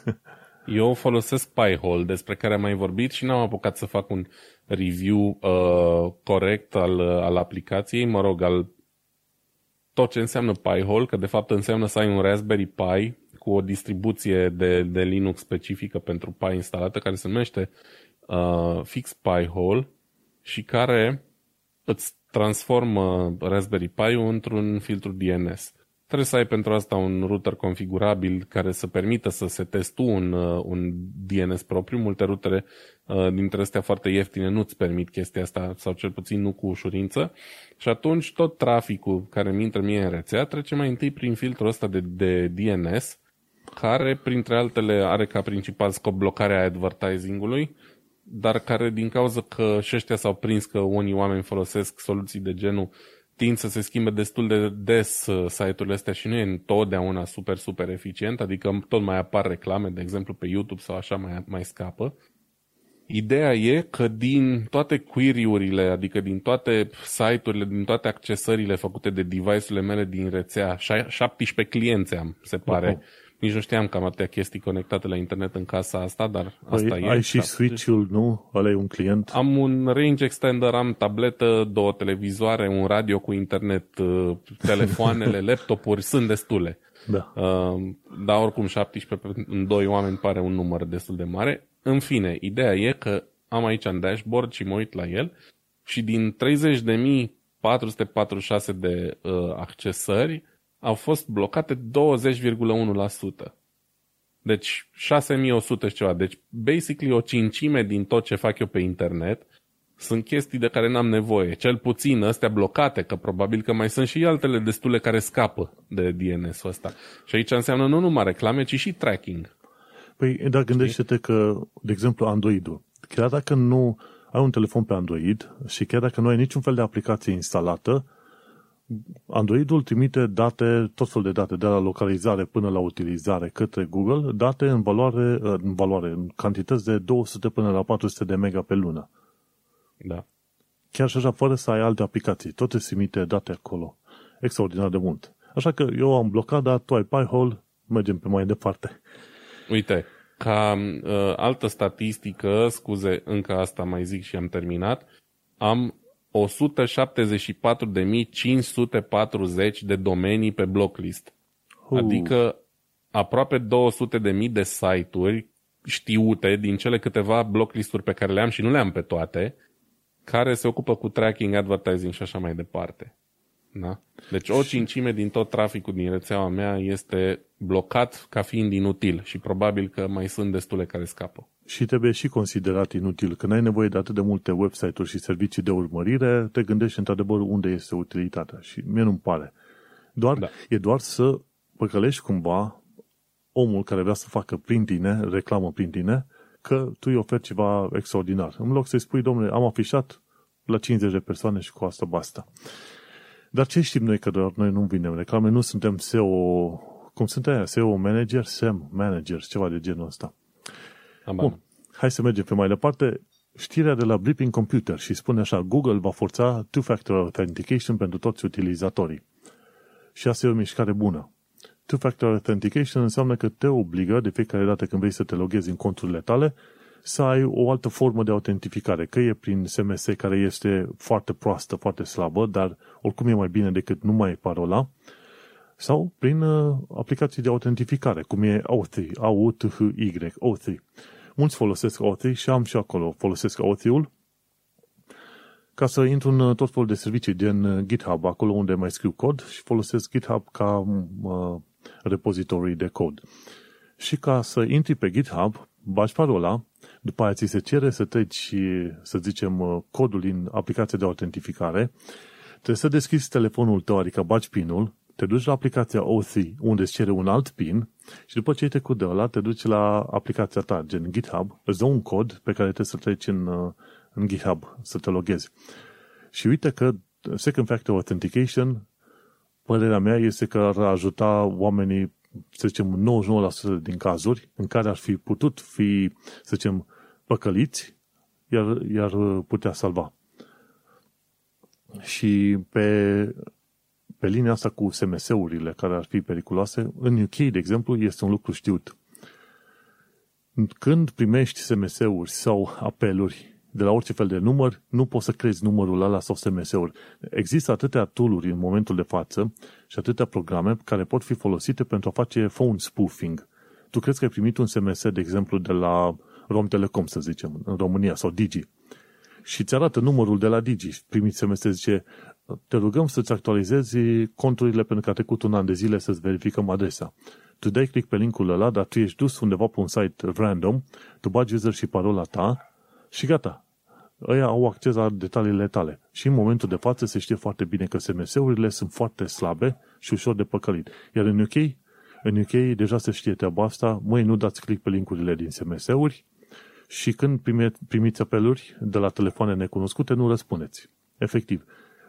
B: eu folosesc Pi-hole, despre care am mai vorbit și n-am apucat să fac un review uh, corect al, uh, al aplicației, mă rog, al tot ce înseamnă Pi-hole, că de fapt înseamnă să ai un Raspberry Pi cu o distribuție de, de Linux specifică pentru Pi instalată, care se numește uh, fix Pi hole și care îți transformă Raspberry Pi într-un filtru DNS. Trebuie să ai pentru asta un router configurabil care să permită să setezi tu un, uh, un DNS propriu. Multe rutere uh, dintre astea foarte ieftine nu-ți permit chestia asta sau cel puțin nu cu ușurință. Și atunci tot traficul care mi intră mie în rețea trece mai întâi prin filtrul ăsta de, de DNS care, printre altele, are ca principal scop blocarea advertisingului dar care din cauza că și ăștia s-au prins că unii oameni folosesc soluții de genul tind să se schimbe destul de des uh, site-urile astea și nu e întotdeauna super, super eficient, adică tot mai apar reclame, de exemplu pe YouTube sau așa mai, mai scapă. Ideea e că din toate query-urile, adică din toate site-urile, din toate accesările făcute de device-urile mele din rețea, 17 clienți am, se pare, uh-huh nici nu știam că am atâtea chestii conectate la internet în casa asta, dar asta
A: ai,
B: e.
A: Ai și switch-ul, nu? Ăla e un client?
B: Am un range extender, am tabletă, două televizoare, un radio cu internet, uh, telefoanele, laptopuri, sunt destule.
A: Da.
B: Uh, dar oricum 17 în doi oameni pare un număr destul de mare. În fine, ideea e că am aici în dashboard și mă uit la el și din 30.446 de uh, accesări, au fost blocate 20,1%. Deci 6100 și ceva. Deci basically o cincime din tot ce fac eu pe internet sunt chestii de care n-am nevoie. Cel puțin astea blocate, că probabil că mai sunt și altele destule care scapă de DNS-ul ăsta. Și aici înseamnă nu numai reclame, ci și tracking.
A: Păi, dar gândește-te că, de exemplu, Android-ul, chiar dacă nu ai un telefon pe Android și chiar dacă nu ai niciun fel de aplicație instalată, Androidul trimite date, tot fel de date, de la localizare până la utilizare către Google, date în valoare, în valoare, în cantități de 200 până la 400 de mega pe lună.
B: Da.
A: Chiar și așa, fără să ai alte aplicații. Tot îți trimite date acolo. Extraordinar de mult. Așa că eu am blocat, dar tu ai Pi-hole, mergem pe mai departe.
B: Uite, ca uh, altă statistică, scuze, încă asta mai zic și am terminat, am 174.540 de domenii pe blocklist. Uh. Adică aproape 200.000 de site-uri știute din cele câteva blocklisturi pe care le am și nu le am pe toate, care se ocupă cu tracking, advertising și așa mai departe. Da? Deci o cincime din tot traficul din rețeaua mea este blocat ca fiind inutil și probabil că mai sunt destule care scapă.
A: Și trebuie și considerat inutil. Când ai nevoie de atât de multe website-uri și servicii de urmărire, te gândești într-adevăr unde este utilitatea. Și mie nu-mi pare. Doar, da. E doar să păcălești cumva omul care vrea să facă prin tine, reclamă prin tine, că tu îi oferi ceva extraordinar. În loc să-i spui, domnule, am afișat la 50 de persoane și cu asta basta. Dar ce știm noi că doar noi nu vinem reclame, nu suntem SEO, cum sunt aia, SEO manager, SEM manager, ceva de genul ăsta. Bun, hai să mergem pe mai departe. Știrea de la Blipping Computer și spune așa, Google va forța two-factor authentication pentru toți utilizatorii. Și asta e o mișcare bună. Two-factor authentication înseamnă că te obligă de fiecare dată când vrei să te loghezi în conturile tale să ai o altă formă de autentificare, că e prin SMS care este foarte proastă, foarte slabă, dar oricum e mai bine decât numai parola, sau prin uh, aplicații de autentificare, cum e Authy, a u t h y Authy. Mulți folosesc Authy și am și acolo, folosesc Authy-ul ca să intru în uh, tot felul de servicii din uh, GitHub, acolo unde mai scriu cod și folosesc GitHub ca uh, repozitorii de cod. Și ca să intri pe GitHub, bagi parola, după aia ți se cere să treci, să zicem, uh, codul din aplicația de autentificare, trebuie să deschizi telefonul tău, adică bagi pinul, te duci la aplicația OC, unde îți cere un alt pin și după ce ai trecut de ăla, te duci la aplicația ta, gen GitHub, îți dă un cod pe care trebuie să treci în, uh, în GitHub, să te loghezi. Și uite că Second Factor Authentication, părerea mea este că ar ajuta oamenii să zicem, 99% din cazuri în care ar fi putut fi, să zicem, păcăliți, iar, iar putea salva. Și pe, pe linia asta cu SMS-urile care ar fi periculoase, în UK, de exemplu, este un lucru știut. Când primești SMS-uri sau apeluri de la orice fel de număr, nu poți să crezi numărul ăla sau SMS-uri. Există atâtea tool în momentul de față și atâtea programe care pot fi folosite pentru a face phone spoofing. Tu crezi că ai primit un SMS, de exemplu, de la Rom Telecom, să zicem, în România, sau Digi, și ți arată numărul de la Digi, primiți SMS, zice, te rugăm să-ți actualizezi conturile pentru că a trecut un an de zile să-ți verificăm adresa. Tu dai click pe linkul ăla, dar tu ești dus undeva pe un site random, tu bagi user și parola ta și gata. Ăia au acces la detaliile tale. Și în momentul de față se știe foarte bine că SMS-urile sunt foarte slabe și ușor de păcălit. Iar în UK, în UK deja se știe treaba asta, măi, nu dați click pe linkurile din SMS-uri și când prime, primiți apeluri de la telefoane necunoscute, nu răspundeți. Efectiv.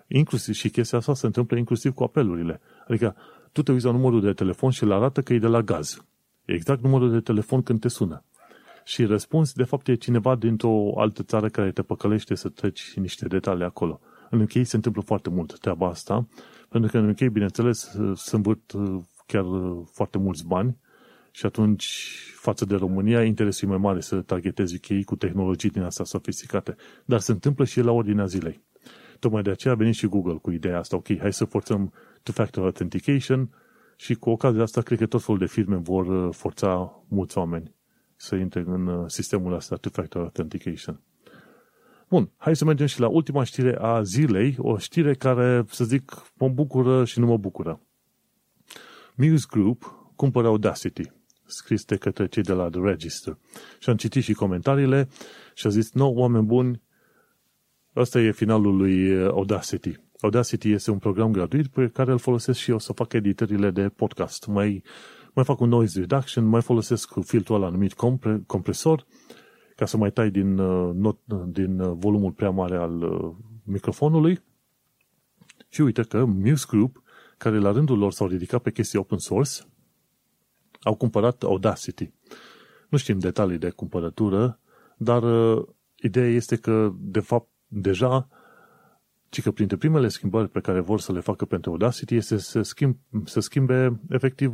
A: Inclusiv, și chestia asta se întâmplă inclusiv cu apelurile. Adică tu te uiți la numărul de telefon și îl arată că e de la gaz. E exact numărul de telefon când te sună și răspuns, de fapt, e cineva dintr-o altă țară care te păcălește să treci niște detalii acolo. În UK se întâmplă foarte mult treaba asta, pentru că în UK, bineînțeles, se învârt uh, chiar uh, foarte mulți bani și atunci, față de România, interesul e mai mare să targetezi UK cu tehnologii din astea sofisticate. Dar se întâmplă și la ordinea zilei. Tocmai de aceea a venit și Google cu ideea asta, ok, hai să forțăm two-factor authentication și cu ocazia asta cred că tot felul de firme vor uh, forța mulți oameni să intre în uh, sistemul ăsta Two-Factor Authentication. Bun, hai să mergem și la ultima știre a zilei, o știre care, să zic, mă bucură și nu mă bucură. Muse Group cumpără Audacity, scris de către cei de la The Register. Și am citit și comentariile și a zis, no, oameni buni, ăsta e finalul lui uh, Audacity. Audacity este un program gratuit pe care îl folosesc și eu să fac editările de podcast. Mai mai fac un noise reduction, mai folosesc filtrul ăla numit compre, compresor ca să mai tai din, uh, not, din uh, volumul prea mare al uh, microfonului Și uite că Muse Group, care la rândul lor s-au ridicat pe chestii open source, au cumpărat Audacity. Nu știm detalii de cumpărătură, dar uh, ideea este că, de fapt, deja, ci că printre primele schimbări pe care vor să le facă pentru Audacity este să, schimb, să schimbe efectiv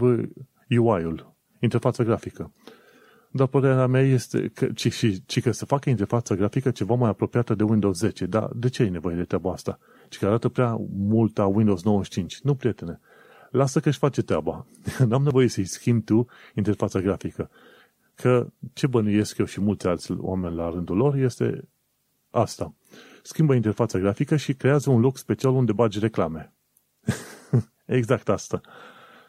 A: UI-ul, interfața grafică. Dar părerea mea este că, ci, și, ci că să facă interfața grafică ceva mai apropiată de Windows 10. Dar de ce e nevoie de treaba asta? Ci că arată prea mult a Windows 95. Nu, prietene. Lasă că își face treaba. N-am nevoie să-i schimbi tu interfața grafică. Că ce bănuiesc eu și mulți alți oameni la rândul lor este asta. Schimbă interfața grafică și creează un loc special unde bagi reclame. exact asta.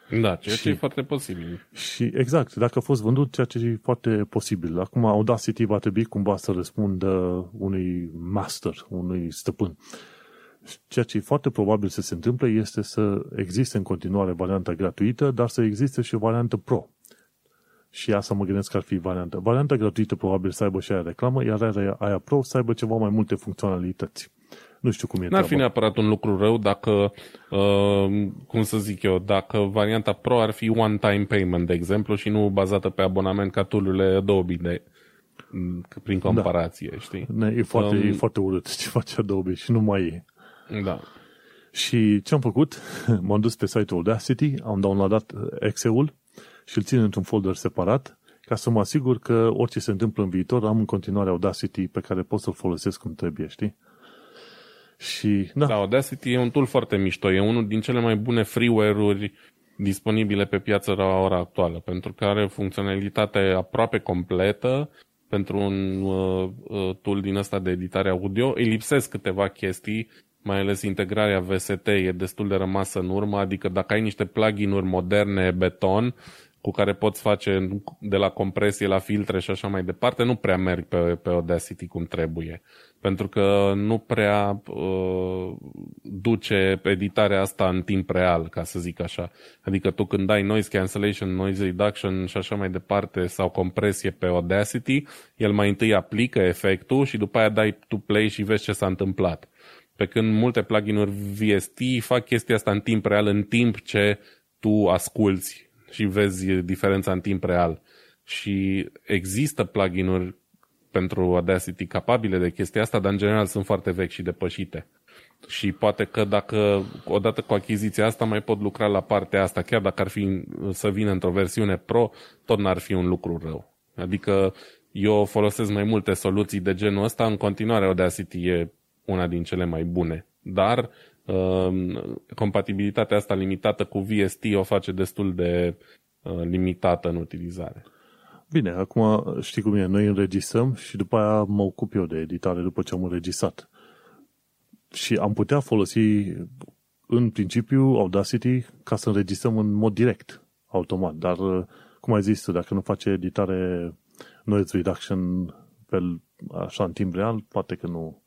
B: Da, ceea și, ce e foarte posibil.
A: Și exact, dacă a fost vândut, ceea ce e foarte posibil. Acum Audacity va trebui cumva să răspundă unui master, unui stăpân. Ceea ce e foarte probabil să se întâmple este să existe în continuare varianta gratuită, dar să existe și o variantă pro. Și asta mă gândesc că ar fi varianta. Varianta gratuită probabil să aibă și aia reclamă, iar aia, aia pro să aibă ceva mai multe funcționalități. Nu știu cum e
B: N-ar treaba. fi neapărat un lucru rău dacă, uh, cum să zic eu, dacă varianta Pro ar fi one-time payment, de exemplu, și nu bazată pe abonament ca tool Adobe de, prin comparație, da. știi?
A: Ne, e, foarte, um, e foarte urât ce face Adobe și nu mai e.
B: Da.
A: Și ce am făcut? M-am dus pe site-ul Audacity, am downloadat Excel-ul și îl țin într-un folder separat ca să mă asigur că orice se întâmplă în viitor am în continuare Audacity pe care pot să-l folosesc cum trebuie, știi? Și, da.
B: da, Audacity e un tool foarte mișto. E unul din cele mai bune freeware-uri disponibile pe piață la ora actuală, pentru că are funcționalitate aproape completă pentru un uh, uh, tool din ăsta de editare audio. Îi lipsesc câteva chestii, mai ales integrarea VST e destul de rămasă în urmă, adică dacă ai niște plugin-uri moderne beton, cu care poți face de la compresie la filtre și așa mai departe, nu prea merg pe, pe Audacity cum trebuie pentru că nu prea uh, duce editarea asta în timp real, ca să zic așa. Adică tu când dai noise cancellation, noise reduction și așa mai departe sau compresie pe Audacity, el mai întâi aplică efectul și după aia dai tu play și vezi ce s-a întâmplat. Pe când multe plugin-uri VST fac chestia asta în timp real, în timp ce tu asculți și vezi diferența în timp real. Și există plugin-uri pentru Audacity capabile de chestia asta, dar în general sunt foarte vechi și depășite. Și poate că dacă, odată cu achiziția asta, mai pot lucra la partea asta, chiar dacă ar fi să vină într-o versiune pro, tot n-ar fi un lucru rău. Adică eu folosesc mai multe soluții de genul ăsta, în continuare Audacity e una din cele mai bune. Dar uh, compatibilitatea asta limitată cu VST o face destul de uh, limitată în utilizare.
A: Bine, acum știi cum e, noi înregistrăm și după aia mă ocup eu de editare după ce am înregistrat. Și am putea folosi în principiu Audacity ca să înregistrăm în mod direct, automat, dar cum ai zis tu, dacă nu face editare noise reduction pe, așa în timp real, poate că nu.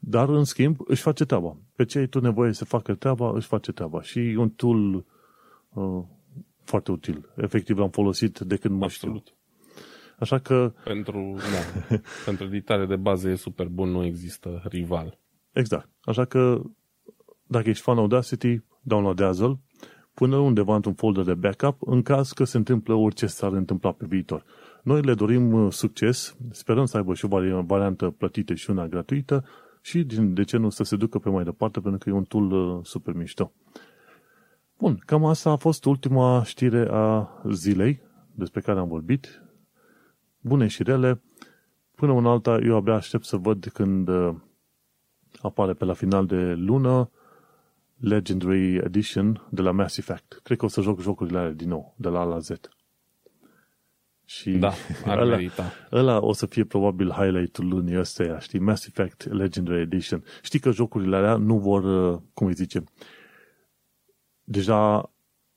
A: Dar, în schimb, își face treaba. Pe ce ai tu nevoie să facă treaba, își face treaba. Și un tool uh, foarte util. Efectiv, l-am folosit de când mă Absolut. știu. Așa că...
B: Pentru, da, pentru editare de bază e super bun, nu există rival.
A: Exact. Așa că dacă ești fan Audacity, downloadează-l, pune undeva într-un folder de backup în caz că se întâmplă orice s-ar întâmpla pe viitor. Noi le dorim uh, succes, sperăm să aibă și o variantă plătită și una gratuită și de ce nu să se ducă pe mai departe pentru că e un tool uh, super mișto. Bun, cam asta a fost ultima știre a zilei despre care am vorbit bune și rele, până în alta eu abia aștept să văd când uh, apare pe la final de lună Legendary Edition de la Mass Effect. Cred că o să joc jocurile alea din nou, de la A la Z.
B: Și da, ar ăla, merita.
A: ăla o să fie probabil highlight-ul lunii ăsteia, știi? Mass Effect Legendary Edition. Știi că jocurile alea nu vor, uh, cum îi zice, deja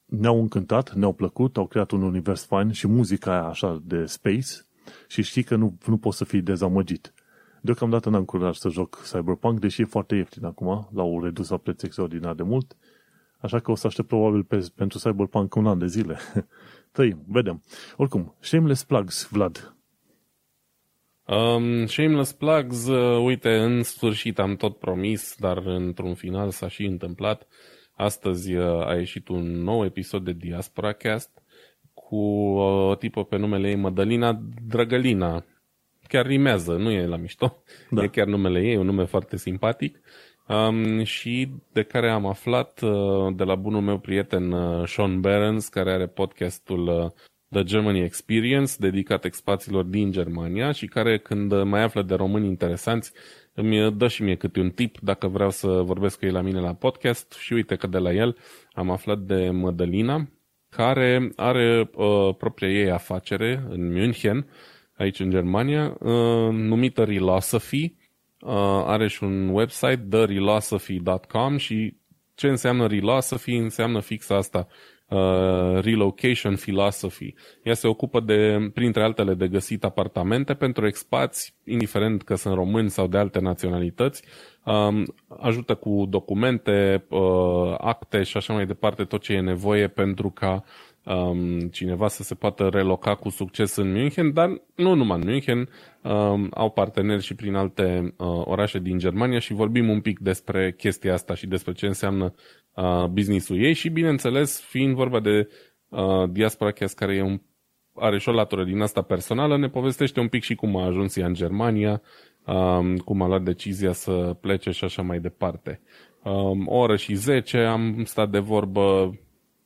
A: ne-au încântat, ne-au plăcut, au creat un univers fain și muzica aia așa de space și știi că nu, nu poți să fii dezamăgit. Deocamdată n-am curaj să joc Cyberpunk, deși e foarte ieftin acum, l-au redus la preț extraordinar de mult, așa că o să aștept probabil pe, pentru Cyberpunk un an de zile. Trăim, vedem. Oricum, shameless plugs, Vlad.
B: Um, shameless plugs, uh, uite, în sfârșit am tot promis, dar într-un final s-a și întâmplat. Astăzi uh, a ieșit un nou episod de Diaspora Cast cu uh, o tipă pe numele ei Madalina Drăgălina. Chiar rimează, nu e la mișto, da. e chiar numele ei, un nume foarte simpatic. Um, și de care am aflat uh, de la bunul meu prieten uh, Sean Berens, care are podcastul uh, The Germany Experience, dedicat expațiilor din Germania și care, când mai află de români interesanți, îmi dă și mie câte un tip dacă vreau să vorbesc cu ei la mine la podcast și uite că de la el am aflat de Mădălina, care are uh, propria ei afacere în München, aici în Germania, uh, numită Relosophy. Uh, are și un website, therelosophy.com și ce înseamnă Relosophy? Înseamnă fix asta, Uh, relocation philosophy. Ea se ocupă de, printre altele, de găsit apartamente pentru expați, indiferent că sunt români sau de alte naționalități. Um, ajută cu documente, uh, acte și așa mai departe, tot ce e nevoie pentru ca um, cineva să se poată reloca cu succes în München, dar nu numai în München, um, au parteneri și prin alte uh, orașe din Germania și vorbim un pic despre chestia asta și despre ce înseamnă uh, business-ul ei și, bineînțeles, fiind vorba de uh, Diaspora Chess, care e un, are și o latură din asta personală, ne povestește un pic și cum a ajuns ea în Germania, um, cum a luat decizia să plece și așa mai departe. Um, o oră și zece am stat de vorbă,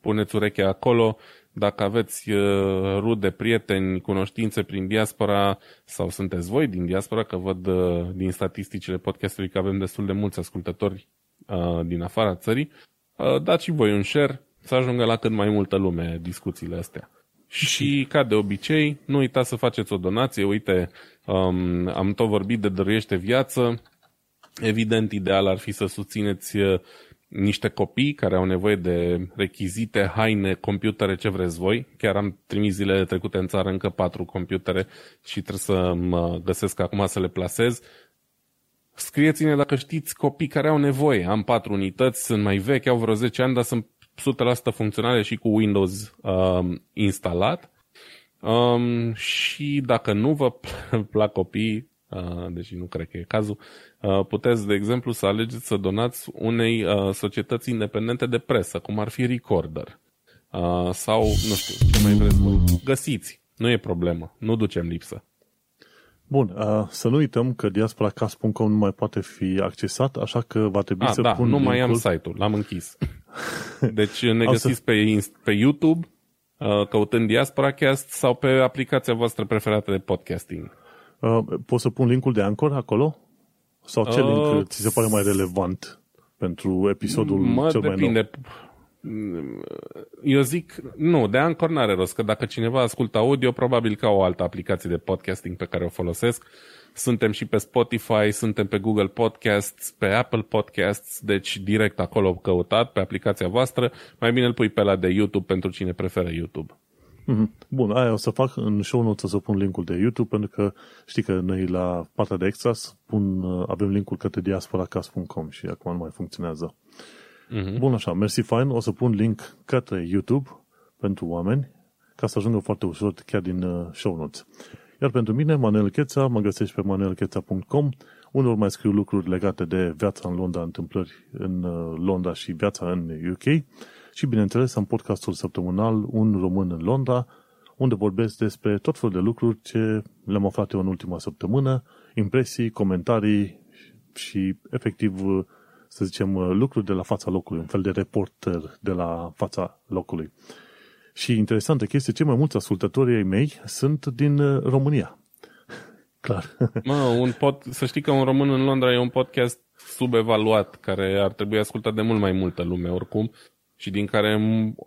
B: puneți urechea acolo, dacă aveți uh, rude, prieteni, cunoștințe prin diaspora sau sunteți voi din diaspora, că văd uh, din statisticile podcastului că avem destul de mulți ascultători uh, din afara țării, dați și voi un share să ajungă la cât mai multă lume discuțiile astea. Și, ca de obicei, nu uitați să faceți o donație. Uite, um, am tot vorbit de Dăruiește Viață. Evident, ideal ar fi să susțineți niște copii care au nevoie de rechizite, haine, computere, ce vreți voi. Chiar am trimis zilele trecute în țară încă patru computere și trebuie să mă găsesc acum să le plasez. Scrieți-ne dacă știți copii care au nevoie. Am patru unități, sunt mai vechi, au vreo 10 ani, dar sunt 100% funcționale și cu Windows um, instalat. Um, și dacă nu vă plac copii, uh, deși nu cred că e cazul, uh, puteți, de exemplu, să alegeți să donați unei uh, societăți independente de presă, cum ar fi Recorder. Uh, sau, nu știu, ce mai vreți voi. Găsiți, nu e problemă, nu ducem lipsă.
A: Bun, uh, să nu uităm că diasporacast.com nu mai poate fi accesat, așa că va trebui
B: A,
A: să
B: da,
A: pun
B: nu
A: linkul.
B: mai am site-ul, l-am închis. Deci ne găsiți să... pe, pe YouTube, uh, căutând Diasporacast sau pe aplicația voastră preferată de podcasting.
A: Uh, poți să pun linkul de Anchor acolo? Sau ce uh, link ți se pare mai relevant pentru episodul
B: mă
A: cel
B: depinde.
A: mai
B: nou? Eu zic, nu, de Anchor n-are rost, că dacă cineva ascultă audio, probabil ca o altă aplicație de podcasting pe care o folosesc. Suntem și pe Spotify, suntem pe Google Podcasts, pe Apple Podcasts, deci direct acolo căutat, pe aplicația voastră. Mai bine îl pui pe la de YouTube pentru cine preferă YouTube.
A: Mhm. Bun, aia o să fac în show notes, o să pun linkul de YouTube, pentru că știi că noi la partea de extras pun, avem linkul către diasporacast.com și acum nu mai funcționează.
B: Mhm.
A: Bun, așa, mersi fain, o să pun link către YouTube pentru oameni, ca să ajungă foarte ușor chiar din uh, show notes. Iar pentru mine, Manuel Cheța, mă găsești pe manuelcheța.com, unde mai scriu lucruri legate de viața în Londra, întâmplări în uh, Londra și viața în UK. Și, bineînțeles, am podcastul săptămânal Un Român în Londra, unde vorbesc despre tot felul de lucruri ce le-am aflat eu în ultima săptămână, impresii, comentarii și, efectiv, să zicem, lucruri de la fața locului, un fel de reporter de la fața locului. Și interesantă chestie, cei mai mulți ascultători ai mei sunt din uh, România. Clar.
B: Mă, un pod, să știi că un român în Londra e un podcast subevaluat, care ar trebui ascultat de mult mai multă lume oricum și din care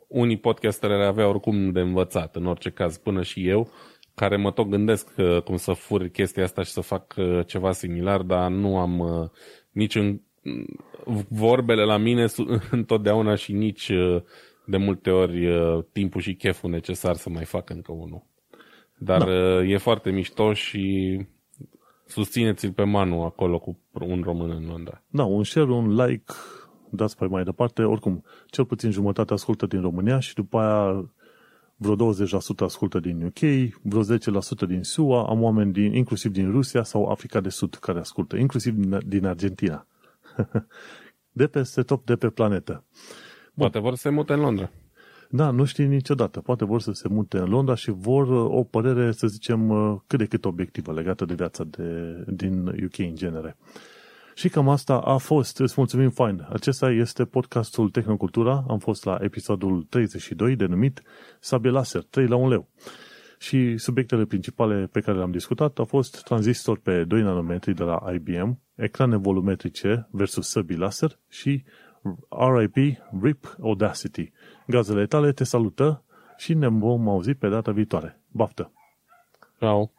B: unii podcasteri avea oricum de învățat, în orice caz, până și eu, care mă tot gândesc uh, cum să fur chestia asta și să fac uh, ceva similar, dar nu am uh, nici în vorbele la mine întotdeauna și nici de multe ori timpul și cheful necesar să mai fac încă unul. Dar da. e foarte mișto și susțineți-l pe Manu acolo cu un român în Londra.
A: Da, un share, un like, dați pe mai departe. Oricum, cel puțin jumătate ascultă din România și după aia vreo 20% ascultă din UK, vreo 10% din SUA, am oameni din, inclusiv din Rusia sau Africa de Sud care ascultă, inclusiv din Argentina. de peste top de pe planetă.
B: Bun. Poate vor să se mute în Londra.
A: Da, nu știi niciodată. Poate vor să se mute în Londra și vor uh, o părere, să zicem, uh, cât de cât obiectivă legată de viața de, din UK în genere. Și cam asta a fost. Îți mulțumim fain. Acesta este podcastul Tehnocultura. Am fost la episodul 32 denumit Sabie Laser, 3 la 1 leu. Și subiectele principale pe care le-am discutat au fost tranzistor pe 2 nanometri de la IBM, ecrane volumetrice versus săbii laser și RIP, RIP Audacity. Gazele tale te salută și ne vom auzi pe data viitoare. Baftă!
B: Ciao!